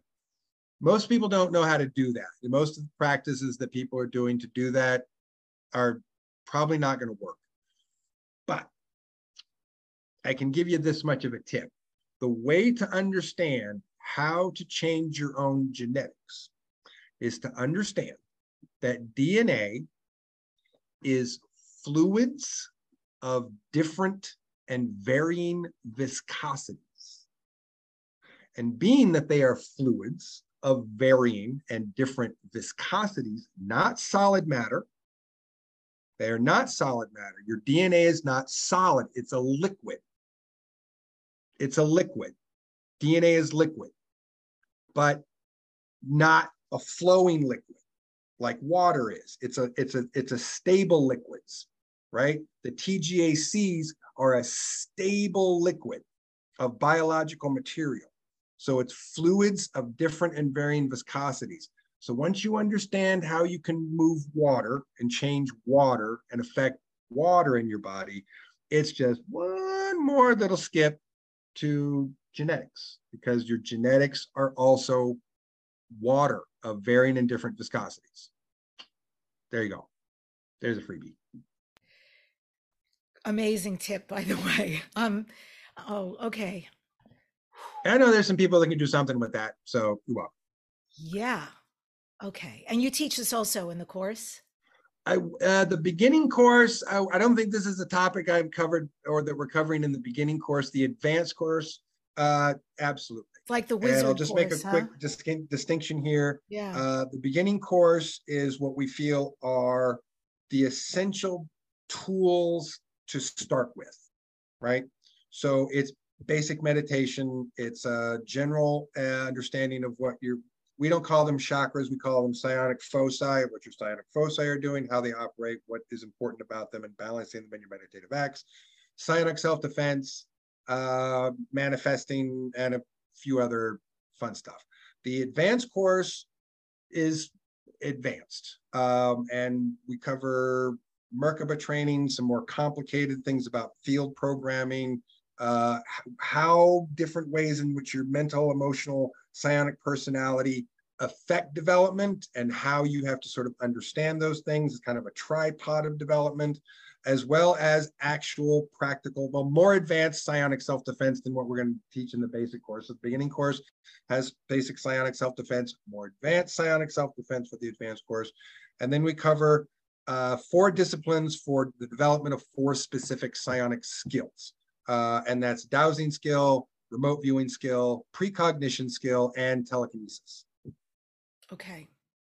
most people don't know how to do that. Most of the practices that people are doing to do that are probably not going to work. But I can give you this much of a tip. The way to understand how to change your own genetics is to understand that DNA is fluids of different and varying viscosities. And being that they are fluids of varying and different viscosities, not solid matter, they are not solid matter. Your DNA is not solid, it's a liquid. It's a liquid. DNA is liquid, but not a flowing liquid like water is. It's a it's a it's a stable liquids, right? The TGACs are a stable liquid of biological material. So it's fluids of different and varying viscosities. So once you understand how you can move water and change water and affect water in your body, it's just one more little skip to genetics because your genetics are also water of varying and different viscosities. There you go. There's a freebie. Amazing tip, by the way. Um, oh, okay. I know there's some people that can do something with that. So you're welcome. Yeah. Okay. And you teach this also in the course? I uh, the beginning course. I, I, don't think this is a topic I've covered or that we're covering in the beginning course. The advanced course, uh, absolutely. Like the wizard. And I'll just course, make a huh? quick dis- distinction here. Yeah. Uh, the beginning course is what we feel are the essential tools to start with, right? So it's basic meditation. It's a general uh, understanding of what you're we don't call them chakras, we call them psionic foci, what your psionic foci are doing, how they operate, what is important about them, and balancing them in your meditative acts. Psionic self-defense, uh, manifesting, and a few other fun stuff. The advanced course is advanced, um, and we cover Merkaba training, some more complicated things about field programming, uh, how different ways in which your mental, emotional, psionic personality affect development and how you have to sort of understand those things as kind of a tripod of development, as well as actual practical, well, more advanced psionic self-defense than what we're going to teach in the basic course. The beginning course has basic psionic self-defense, more advanced psionic self-defense for the advanced course. And then we cover uh, four disciplines for the development of four specific psionic skills. Uh, and that's dowsing skill, remote viewing skill, precognition skill, and telekinesis. Okay.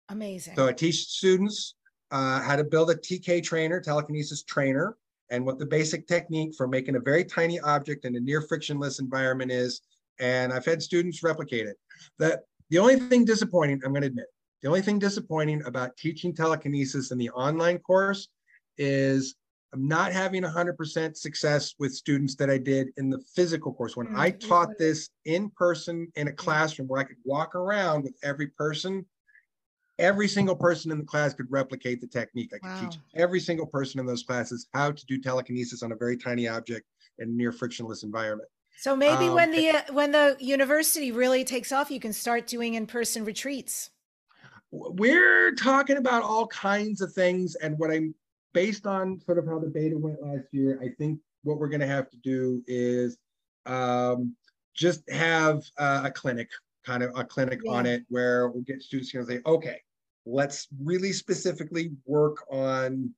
Amazing. So I teach students uh, how to build a TK trainer, telekinesis trainer, and what the basic technique for making a very tiny object in a near frictionless environment is. And I've had students replicate it. That the only thing disappointing, I'm going to admit, the only thing disappointing about teaching telekinesis in the online course is I'm not having 100% success with students that I did in the physical course. When I Mm, taught this in person in a classroom where I could walk around with every person, every single person in the class could replicate the technique. I could teach every single person in those classes how to do telekinesis on a very tiny object in a near frictionless environment. So maybe Um, when the uh, when the university really takes off, you can start doing in-person retreats. We're talking about all kinds of things and what i'm based on sort of how the beta went last year i think what we're going to have to do is um, just have uh, a clinic kind of a clinic on it where we'll get students going to say okay let's really specifically work on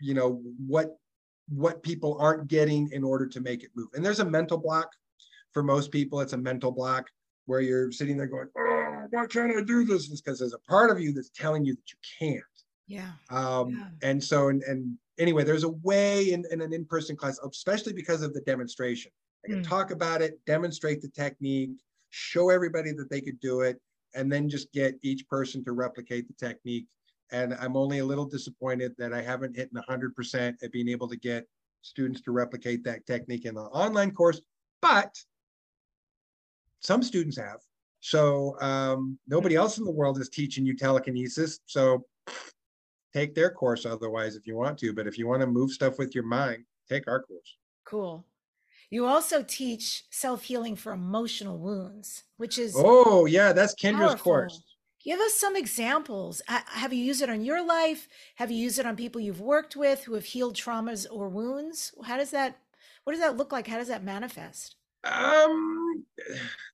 you know what what people aren't getting in order to make it move. And there's a mental block for most people. It's a mental block where you're sitting there going oh why can't i do this because there's a part of you that's telling you that you can't Yeah. um, Yeah. and so and, and anyway there's a way in, in an in-person class especially because of the demonstration i can Mm. talk about it demonstrate the technique show everybody that they could do it and then just get each person to replicate the technique and i'm only a little disappointed that i haven't hit 100% at being able to get students to replicate that technique in the online course but some students have so um, nobody else in the world is teaching you telekinesis so take their course otherwise if you want to but if you want to move stuff with your mind take our course Cool. You also teach self-healing for emotional wounds, which is oh yeah that's kendra's Powerful. course Give us some examples. Ha- Have you used it on your life? Have you used it on people you've worked with who have healed traumas or wounds? How does that what does that look like? How does that manifest? Um,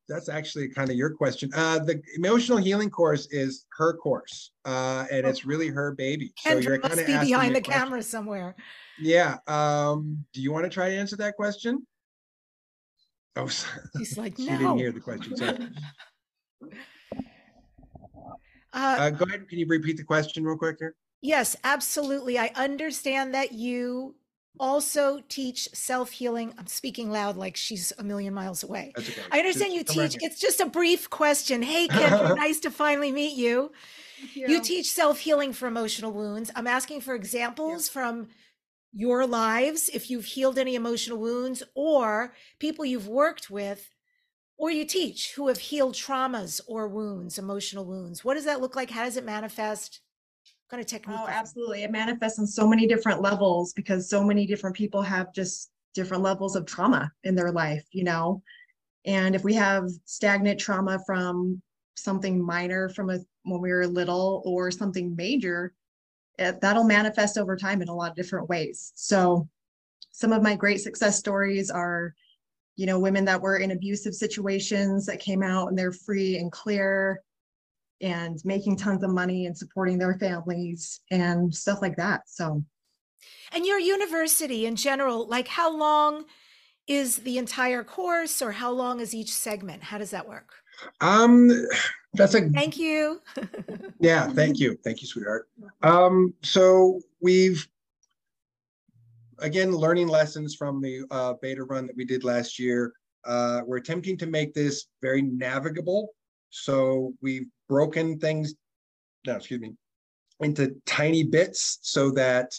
that's actually kind of your question. Uh, the emotional healing course is her course, uh, and it's really her baby. So Kendra you're kind of behind the question. camera somewhere. Yeah. Um, do you want to try to answer that question? Oh, she's like, she no. didn't hear the question. Sorry. Uh, uh, go ahead. Can you repeat the question real quick here? Yes, absolutely. I understand that you also teach self healing. I'm speaking loud like she's a million miles away. Okay. I understand just you teach. It's just a brief question. Hey, Kendra, nice to finally meet you. you. you. teach self healing for emotional wounds. I'm asking for examples yeah. from your lives if you've healed any emotional wounds or people you've worked with or you teach who have healed traumas or wounds, emotional wounds. What does that look like? How does it manifest? Kind of technique? Oh, absolutely. It manifests on so many different levels because so many different people have just different levels of trauma in their life, you know. And if we have stagnant trauma from something minor from a when we were little or something major, it, that'll manifest over time in a lot of different ways. So some of my great success stories are you know women that were in abusive situations that came out and they're free and clear and making tons of money and supporting their families and stuff like that. So, and your university in general, like how long is the entire course or how long is each segment? How does that work? Um, that's a thank you. yeah, thank you. Thank you, sweetheart. Um, so we've again learning lessons from the uh, beta run that we did last year. Uh, we're attempting to make this very navigable. So we've broken things, no, excuse me, into tiny bits so that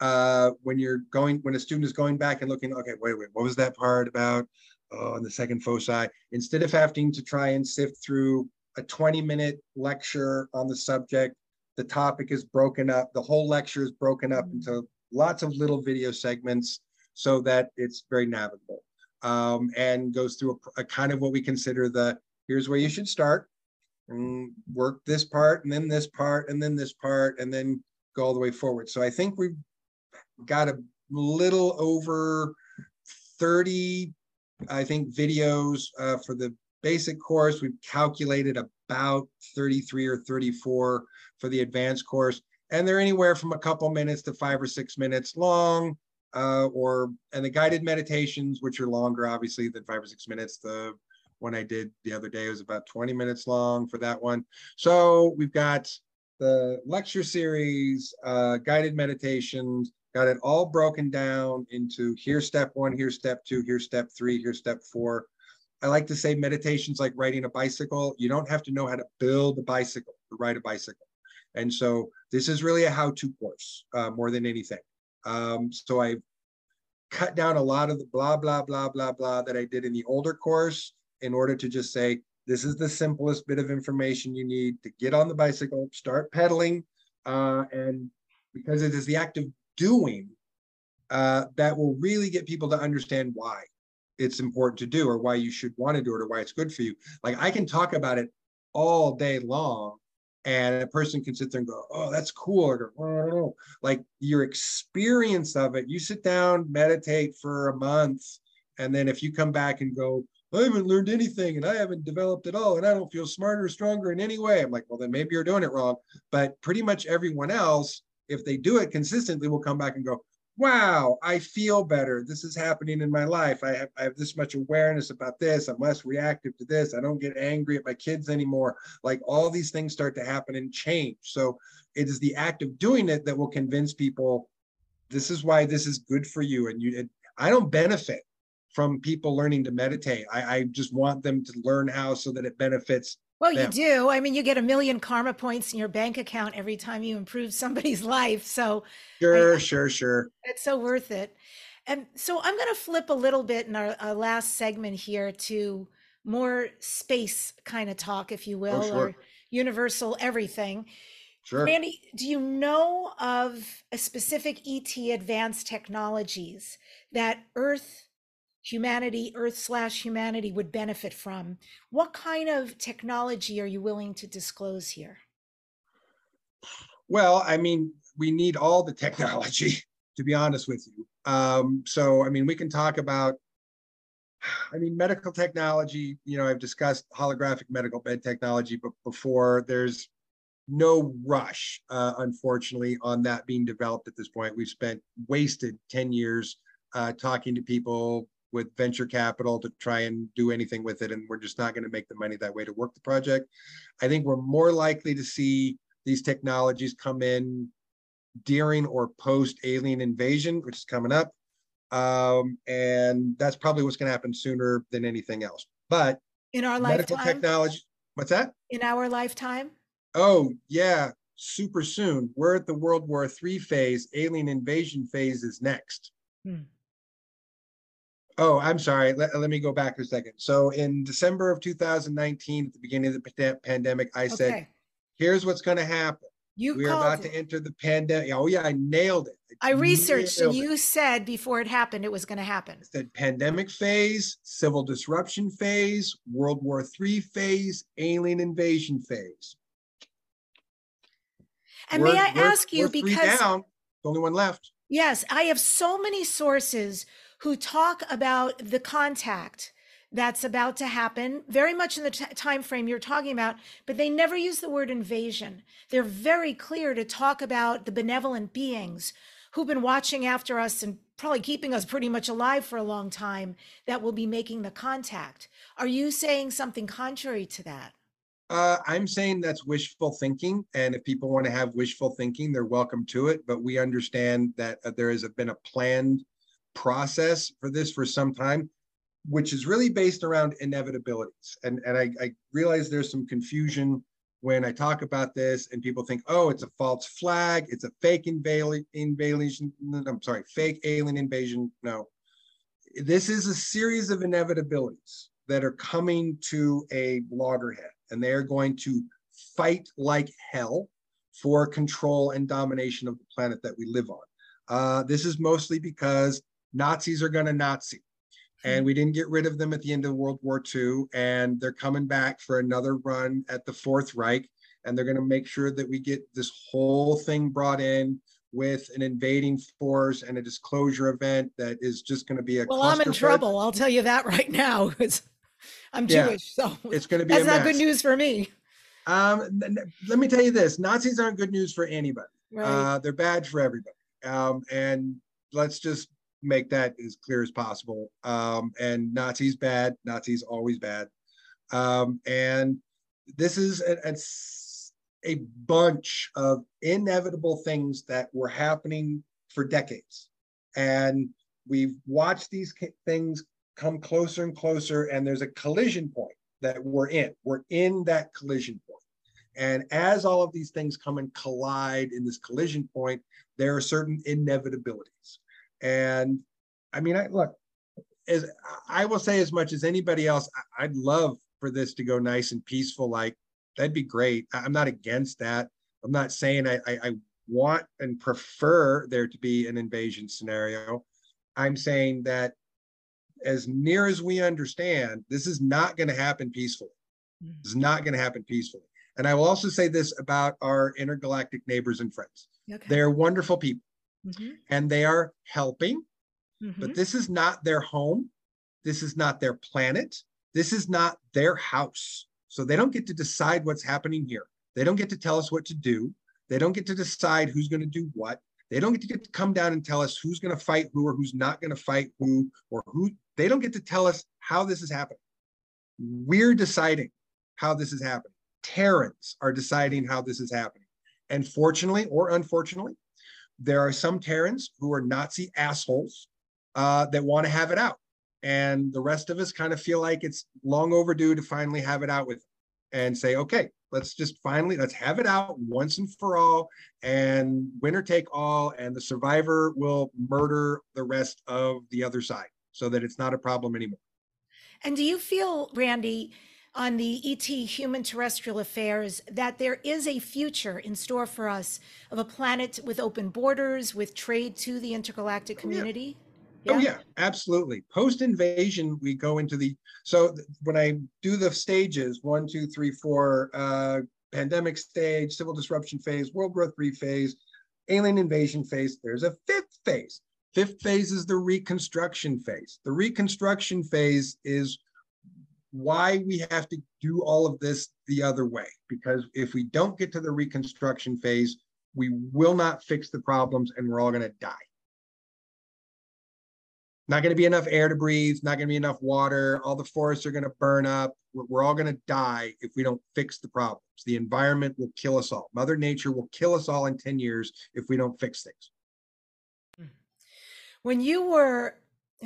uh, when you're going, when a student is going back and looking, okay, wait, wait, what was that part about? Oh, on the second foci, instead of having to try and sift through a 20 minute lecture on the subject, the topic is broken up, the whole lecture is broken up mm-hmm. into lots of little video segments so that it's very navigable um, and goes through a, a kind of what we consider the here's where you should start and work this part and then this part and then this part and then go all the way forward. So I think we've got a little over 30, I think, videos uh, for the basic course. We've calculated about 33 or 34 for the advanced course. And they're anywhere from a couple minutes to five or six minutes long. Uh, or and the guided meditations, which are longer, obviously, than five or six minutes. The one I did the other day was about 20 minutes long for that one. So we've got the lecture series, uh, guided meditations, got it all broken down into here's step one, here's step two, here's step three, here's step four. I like to say meditations like riding a bicycle. You don't have to know how to build a bicycle to ride a bicycle. And so this is really a how-to course uh, more than anything. Um, so I've cut down a lot of the blah, blah, blah, blah, blah that I did in the older course in order to just say, this is the simplest bit of information you need to get on the bicycle, start pedaling, uh, and because it is the act of doing uh, that will really get people to understand why it's important to do or why you should want to do it or why it's good for you. Like I can talk about it all day long and a person can sit there and go, oh, that's cool. Or oh. Like your experience of it, you sit down, meditate for a month. And then if you come back and go, I haven't learned anything and I haven't developed at all and I don't feel smarter or stronger in any way. I'm like, well, then maybe you're doing it wrong. But pretty much everyone else, if they do it consistently, will come back and go, wow, I feel better. This is happening in my life. I have, I have this much awareness about this. I'm less reactive to this. I don't get angry at my kids anymore. Like all these things start to happen and change. So it is the act of doing it that will convince people this is why this is good for you. And you, I don't benefit from people learning to meditate. I, I just want them to learn how so that it benefits well, them. you do. I mean, you get a million karma points in your bank account every time you improve somebody's life. So, sure, I, sure, sure. It's so worth it. And so, I'm going to flip a little bit in our, our, last segment here to more space kind of talk, if you oh, will, oh, sure. or universal everything. Sure. Randy, do you know of a specific ET advanced technologies that Earth humanity, Earth slash humanity would benefit from. What kind of technology are you willing to disclose here? Well, I mean, we need all the technology, to be honest with you. Um, so, I mean, we can talk about I mean, medical technology, you know, I've discussed holographic medical bed technology, but before there's no rush, uh, unfortunately, on that being developed at this point. We've spent wasted 10 years uh, talking to people with venture capital to try and do anything with it, and we're just not going to make the money that way to work the project. I think we're more likely to see these technologies come in during or post alien invasion, which is coming up. Um, and that's probably what's going to happen sooner than anything else. But in our medical lifetime, technology, what's that? in our lifetime, Oh, yeah, super soon. We're at the World War III phase. Alien invasion phase is next. Hmm. Oh, I'm sorry. Let, let me go back a second. So in December of 2019, at the beginning of the pandemic, I said, okay. here's what's going to happen. You We're called about it. to enter the pandemic. Oh, yeah, I nailed it. I researched and nailed it. you said before it happened it was going to happen. I said pandemic phase, civil disruption phase, World War III phase, alien invasion phase. And We're- may I we're- ask you we're three because down, the only one left. Yes, I have so many sources who talk about the contact that's about to happen, very much in the t- time frame you're talking about, but they never use the word invasion. They're very clear to talk about the benevolent beings who've been watching after us and probably keeping us pretty much alive for a long time that will be making the contact. Are you saying something contrary to that? Uh, I'm saying that's wishful thinking, and if people want to have wishful thinking, they're welcome to it. But we understand that uh, there has been a planned process for this for some time, which is really based around inevitabilities. And and I, I realize there's some confusion when I talk about this, and people think, oh, it's a false flag, it's a fake invasion, invasion. I'm sorry, fake alien invasion. No, this is a series of inevitabilities that are coming to a loggerhead and they are going to fight like hell for control and domination of the planet that we live on. Uh, this is mostly because Nazis are going to Nazi. And we didn't get rid of them at the end of World War II. And they're coming back for another run at the Fourth Reich. And they're going to make sure that we get this whole thing brought in with an invading force and a disclosure event that is just going to be a Well, I'm in trouble. I'll tell you that right now because I'm Yeah, Jewish. So It's going to be that's not good news for me. Um, let me tell you this: Nazis aren't good news for anybody. Right. Uh, they're bad for everybody. Um, and let's just make that as clear as possible. Um, and Nazis bad. Nazis always bad. Um, and this is a bunch of inevitable things that were happening for decades, and we've watched these things come closer and closer. And there's a collision point that we're in. We're in that collision point. And as all of these things come and collide in this collision point, there are certain inevitabilities. And I mean, I look, as I will say as much as anybody else, I- I'd love for this to go nice and peaceful. Like that'd be great. I'm not against that. I'm not saying I, I, I want and prefer there to be an invasion scenario. I'm saying that as near as we understand, this is not going to happen peacefully. Mm-hmm. It's not going to happen peacefully. And I will also say this about our intergalactic neighbors and friends. Okay. They're wonderful people Mhm, and they are helping, but mhm. this is not their home. This is not their planet. This is not their house. So they don't get to decide what's happening here. They don't get to tell us what to do. They don't get to decide who's going to do what. They don't get to get to come down and tell us who's going to fight who or who's not going to fight who or who. They don't get to tell us how this is happening. We're deciding how this is happening. Terrans are deciding how this is happening. And fortunately or unfortunately, there are some Terrans who are Nazi assholes uh, that want to have it out. And the rest of us kind of feel like it's long overdue to finally have it out with and say, okay, let's just finally let's have it out once and for all and winner take all and the survivor will murder the rest of the other side so that it's not a problem anymore And do you feel, Randy, on the ET human terrestrial affairs, that there is a future in store for us of a planet with open borders, with trade to the intergalactic community? Oh yeah, absolutely. Post invasion, we go into the so when I do the stages one, two, three, four, uh, pandemic stage, civil disruption phase, world war three phase, alien invasion phase. There's a fifth phase, Fifth phase is the reconstruction phase. The reconstruction phase is why we have to do all of this the other way. Because if we don't get to the reconstruction phase, we will not fix the problems and we're all going to die. Not going to be enough air to breathe, not going to be enough water. All the forests are going to burn up. We're, we're all going to die if we don't fix the problems. The environment will kill us all. Mother Nature will kill us all in 10 years if we don't fix things. When you were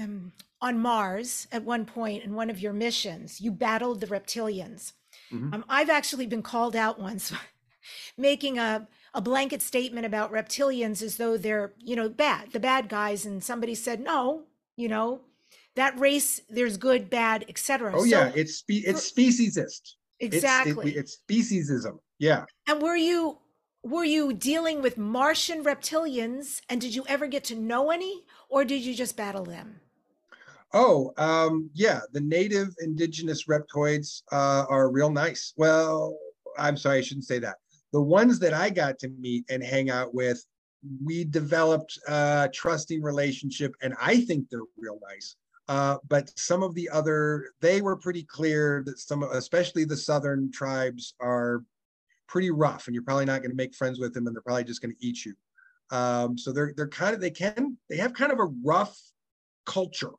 um, on Mars at one point in one of your missions, you battled the reptilians. Mm-hmm. Um, I've actually been called out once making a, a blanket statement about reptilians as though they're, you know, bad, the bad guys. And somebody said, no, you know, that race, there's good, bad, etc. Oh, so, yeah. It's, spe- it's speciesist. Exactly. It's, it, it's speciesism. Yeah. And were you were you dealing with Martian reptilians and did you ever get to know any or did you just battle them? Oh, um, yeah, the native indigenous reptoids uh, are real nice. Well, I'm sorry, I shouldn't say that. The ones that I got to meet and hang out with, we developed a trusting relationship, and I think they're real nice. Uh, but some of the other, they were pretty clear that some, especially the southern tribes, are pretty rough, and you're probably not going to make friends with them, and they're probably just going to eat you. Um, so they're they're kind of they can they have kind of a rough culture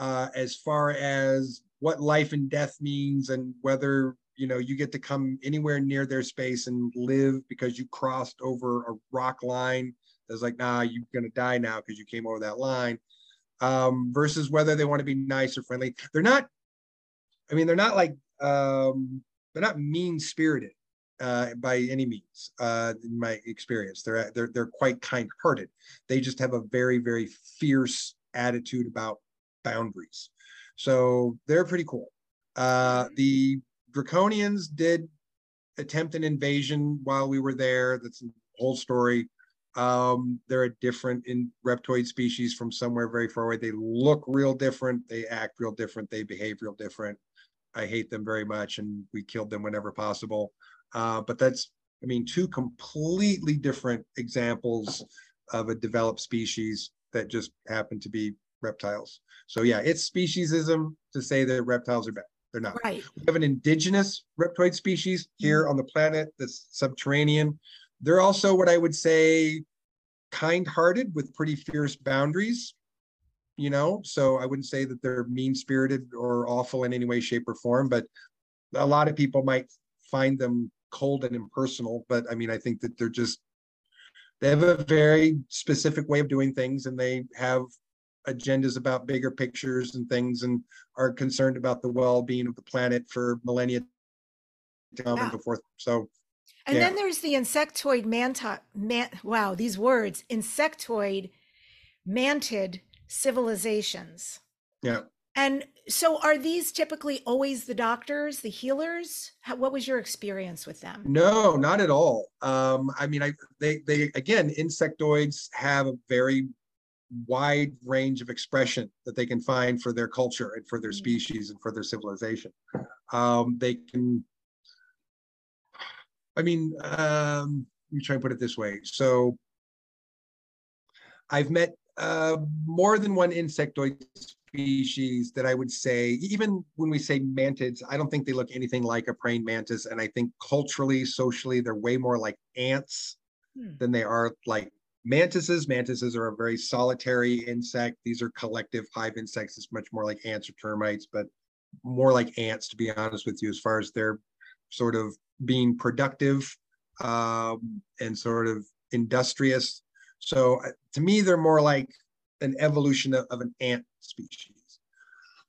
uh, as far as what life and death means and whether you know you get to come anywhere near their space and live because you crossed over a rock line that's like nah you're gonna die now because you came over that line um, versus whether they want to be nice or friendly they're not i mean they're not like um, they're not mean spirited uh, by any means, uh, in my experience. They're they're they're quite kind-hearted. They just have a very very fierce attitude about boundaries. So they're pretty cool. Uh, the Draconians did attempt an invasion while we were there. That's a whole story. Um, they're a different in reptoid species from somewhere very far away. They look real different. They act real different. They behave real different. I hate them very much, and we killed them whenever possible. Uh, but that's, I mean, two completely different examples of a developed species that just happen to be reptiles. So yeah, it's speciesism to say that reptiles are bad. They're not. Right. We have an indigenous reptoid species mm-hmm. here on the planet that's subterranean. They're also what I would say kind-hearted with pretty fierce boundaries. You know, so I wouldn't say that they're mean-spirited or awful in any way, shape, or form, but a lot of people might find them cold and impersonal, but I mean, I think that they're just they have a very specific way of doing things, and they have agendas about bigger pictures and things, and are concerned about the well-being of the planet for millennia to come yeah. and so forth. So. And yeah. then there's the insectoid manta, man, wow, these words, insectoid mantid civilizations. Yeah. And so, are these typically always the doctors, the healers? How, what was your experience with them? No, not at all. Um, I mean, I they they again, insectoids have a very wide range of expression that they can find for their culture and for their mm. species and for their civilization. Um, they can. I mean, um, let me try and put it this way. So, I've met uh, more than one insectoid species that I would say, even when we say mantids, I don't think they look anything like a praying mantis. And I think culturally, socially, they're way more like ants hmm. than they are like mantises. Mantises are a very solitary insect. These are collective hive insects. It's much more like ants or termites, but more like ants, to be honest with you, as far as their sort of being productive um, and sort of industrious. So uh, to me, they're more like an evolution of, of an ant species.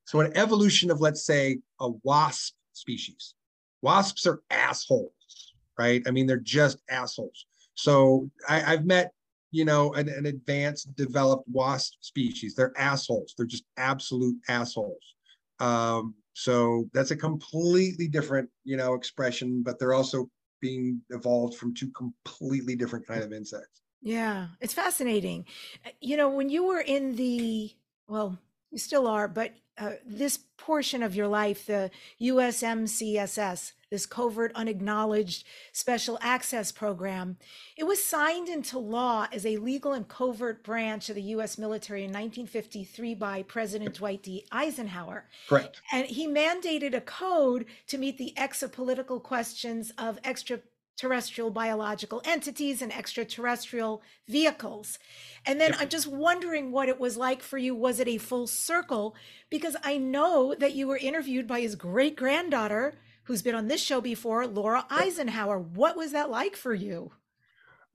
So an evolution of, let's say, a wasp species. Wasps are assholes, right? I mean, they're just assholes. So I, have met, you know, an, an, advanced developed wasp species. They're assholes. They're just absolute assholes. Um, so that's a completely different, you know, expression, but they're also being evolved from two completely different kind of insects. Yeah, it's fascinating. Uh, you know, when you were in the, well, you still are, but uh, this portion of your life, the USMCSS, this covert, unacknowledged special access program. It was signed into law as a legal and covert branch of the U.S. military in 1953 by President Dwight D. Eisenhower. Correct. And he mandated a code to meet the exopolitical questions of extra terrestrial biological entities and extraterrestrial vehicles. And then I'm just wondering what it was like for you. Was it a full circle? Because I know that you were interviewed by his great granddaughter, who's been on this show before, Laura Eisenhower. What was that like for you?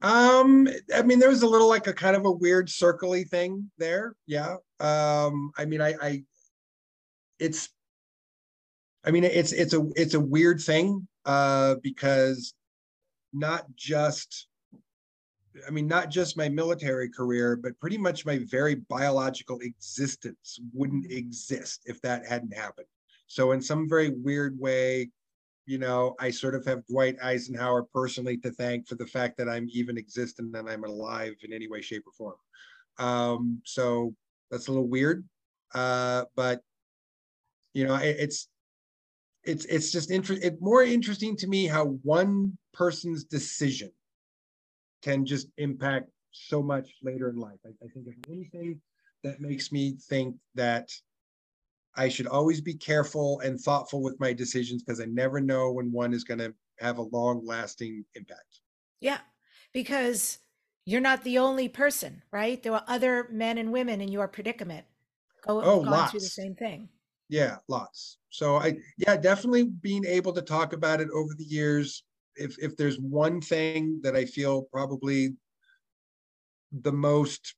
Um, I mean, there was a little like a kind of a weird circly thing there. Yeah. Um, I mean, I, I, it's, I mean, it's it's a it's a weird thing uh, because not just I mean, not just my military career, but pretty much my very biological existence wouldn't exist if that hadn't happened. So, in some very weird way, you know, I sort of have Dwight Eisenhower personally to thank for the fact that I'm even existent and I'm alive in any way, shape, or form. Um, so that's a little weird, uh, but you know, it, it's it's it's just inter- it more interesting to me how one person's decision can just impact so much later in life. I, I think if anything that makes me think that I should always be careful and thoughtful with my decisions because I never know when one is going to have a long lasting impact. Yeah, because you're not the only person, right? There are other men and women in your predicament go, oh, gone lots. through the same thing. Yeah, lots. So I yeah, definitely being able to talk about it over the years. If if there's one thing that I feel probably the most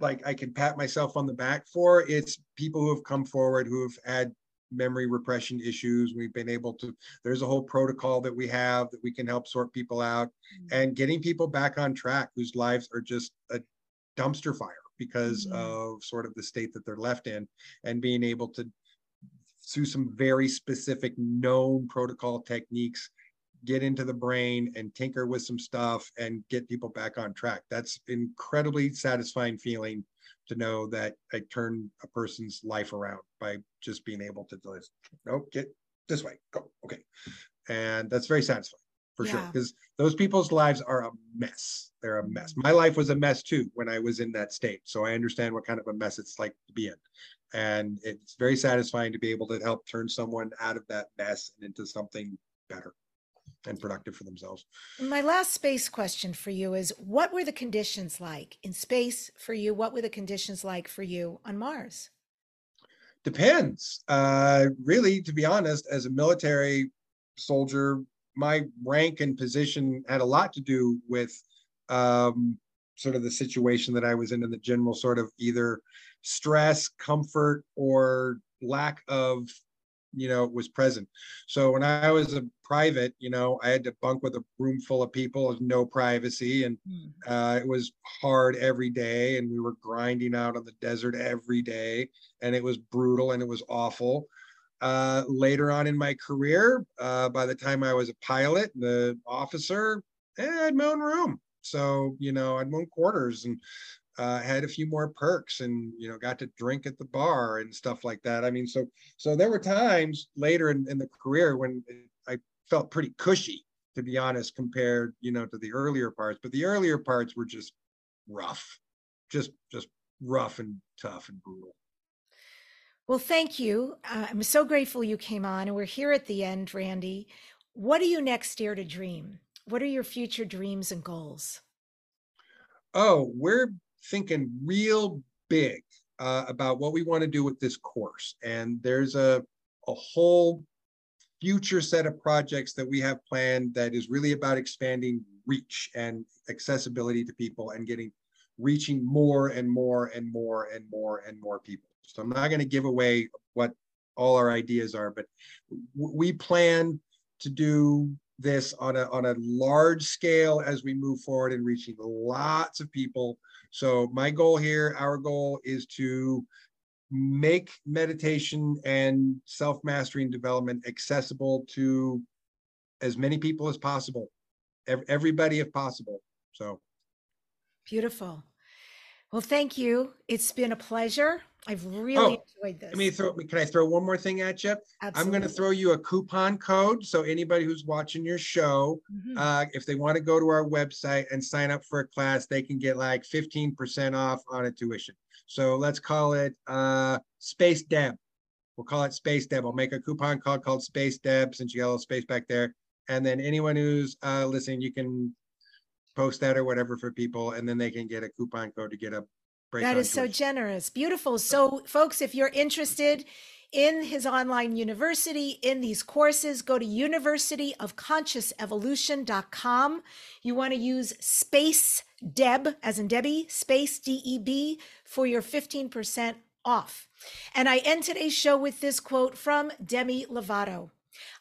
like I can pat myself on the back for, it's people who have come forward who have had memory repression issues. We've been able to, there's a whole protocol that we have that we can help sort people out mm-hmm. and getting people back on track whose lives are just a dumpster fire because mm-hmm. of sort of the state that they're left in and being able to through some very specific known protocol techniques get into the brain and tinker with some stuff and get people back on track. That's incredibly satisfying feeling to know that i turn a person's life around by just being able to just no get this way go okay. And that's very satisfying for yeah. sure because those people's lives are a mess. They're a mess. My life was a mess too when i was in that state so i understand what kind of a mess it's like to be in. And it's very satisfying to be able to help turn someone out of that mess and into something better and productive for themselves. My last space question for you is what were the conditions like in space for you? What were the conditions like for you on mars? Depends. Uh really to be honest as a military soldier my rank and position had a lot to do with um, sort of the situation that I was in, and the general sort of either stress, comfort, or lack of, you know, was present. So when I was a private, you know, I had to bunk with a room full of people with no privacy, and hmm. uh, it was hard every day, and we were grinding out on the desert every day, and it was brutal and it was awful uh, later on in my career, uh, by the time I was a pilot, the officer, eh, I had my own room. So, you know, I had my own quarters and uh, had a few more perks and, you know, got to drink at the bar and stuff like that. I mean, so, so there were times later in, in the career when I felt pretty cushy, to be honest, compared, you know, to the earlier parts, but the earlier parts were just rough, just, just rough and tough and brutal. Well, thank you. Uh, I'm so grateful you came on, and we're here at the end, Randy. What do you next dare to dream? What are your future dreams and goals? Oh, we're thinking real big uh, about what we want to do with this course. And there's a, a whole future set of projects that we have planned that is really about expanding reach and accessibility to people and getting reaching more and more and more and more and more people. So I'm not going to give away what all our ideas are, but we plan to do this on a on a large scale as we move forward and reaching lots of people. So my goal here, our goal is to make meditation and self-mastery and development accessible to as many people as possible everybody if possible. So. Beautiful. Well thank you. It's been a pleasure I've really Oh, enjoyed this. Let me throw, can I throw one more thing at you? Absolutely. I'm going to throw you a coupon code. So anybody who's watching your show, Mhm. uh, if they want to go to our website and sign up for a class, they can get like 15% off on a tuition. So let's call it uh, Space Deb. We'll call it Space Deb. I'll make a coupon code called Space Deb since you got a little space back there. And then anyone who's uh, listening, you can post that or whatever for people, and then they can get a coupon code to get a. That on so generous. Beautiful. So, folks, if you're interested in his online university, in these courses, go to universityofconsciousevolution.com. You want to use space Deb, as in Debbie, space D E B for your 15% off. And I end today's show with this quote from Demi Lovato.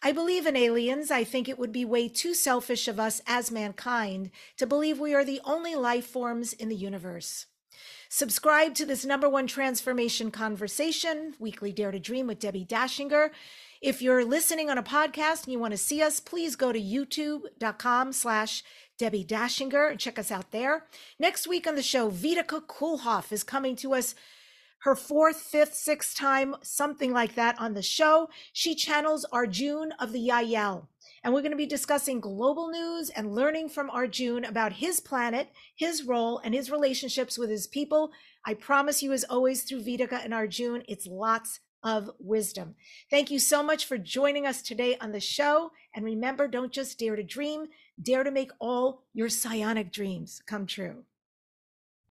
I believe in aliens. I think it would be way too selfish of us as mankind to believe we are the only life forms in the universe. Subscribe to this number one transformation conversation, Weekly Dare to Dream with Debbie Dachinger. If you're listening on a podcast and you want to see us, please go to youtube.com slash Debbie Dachinger and check us out there. Next week on the show, Vitica Kulhoff is coming to us her fourth, fifth, sixth time, something like that on the show. She channels Arjun of the Yael. And we're going to be discussing global news and learning from Arjun about his planet, his role, and his relationships with his people. I promise you, as always, through Vitica and Arjun, it's lots of wisdom. Thank you so much for joining us today on the show. And remember, don't just dare to dream, dare to make all your psionic dreams come true.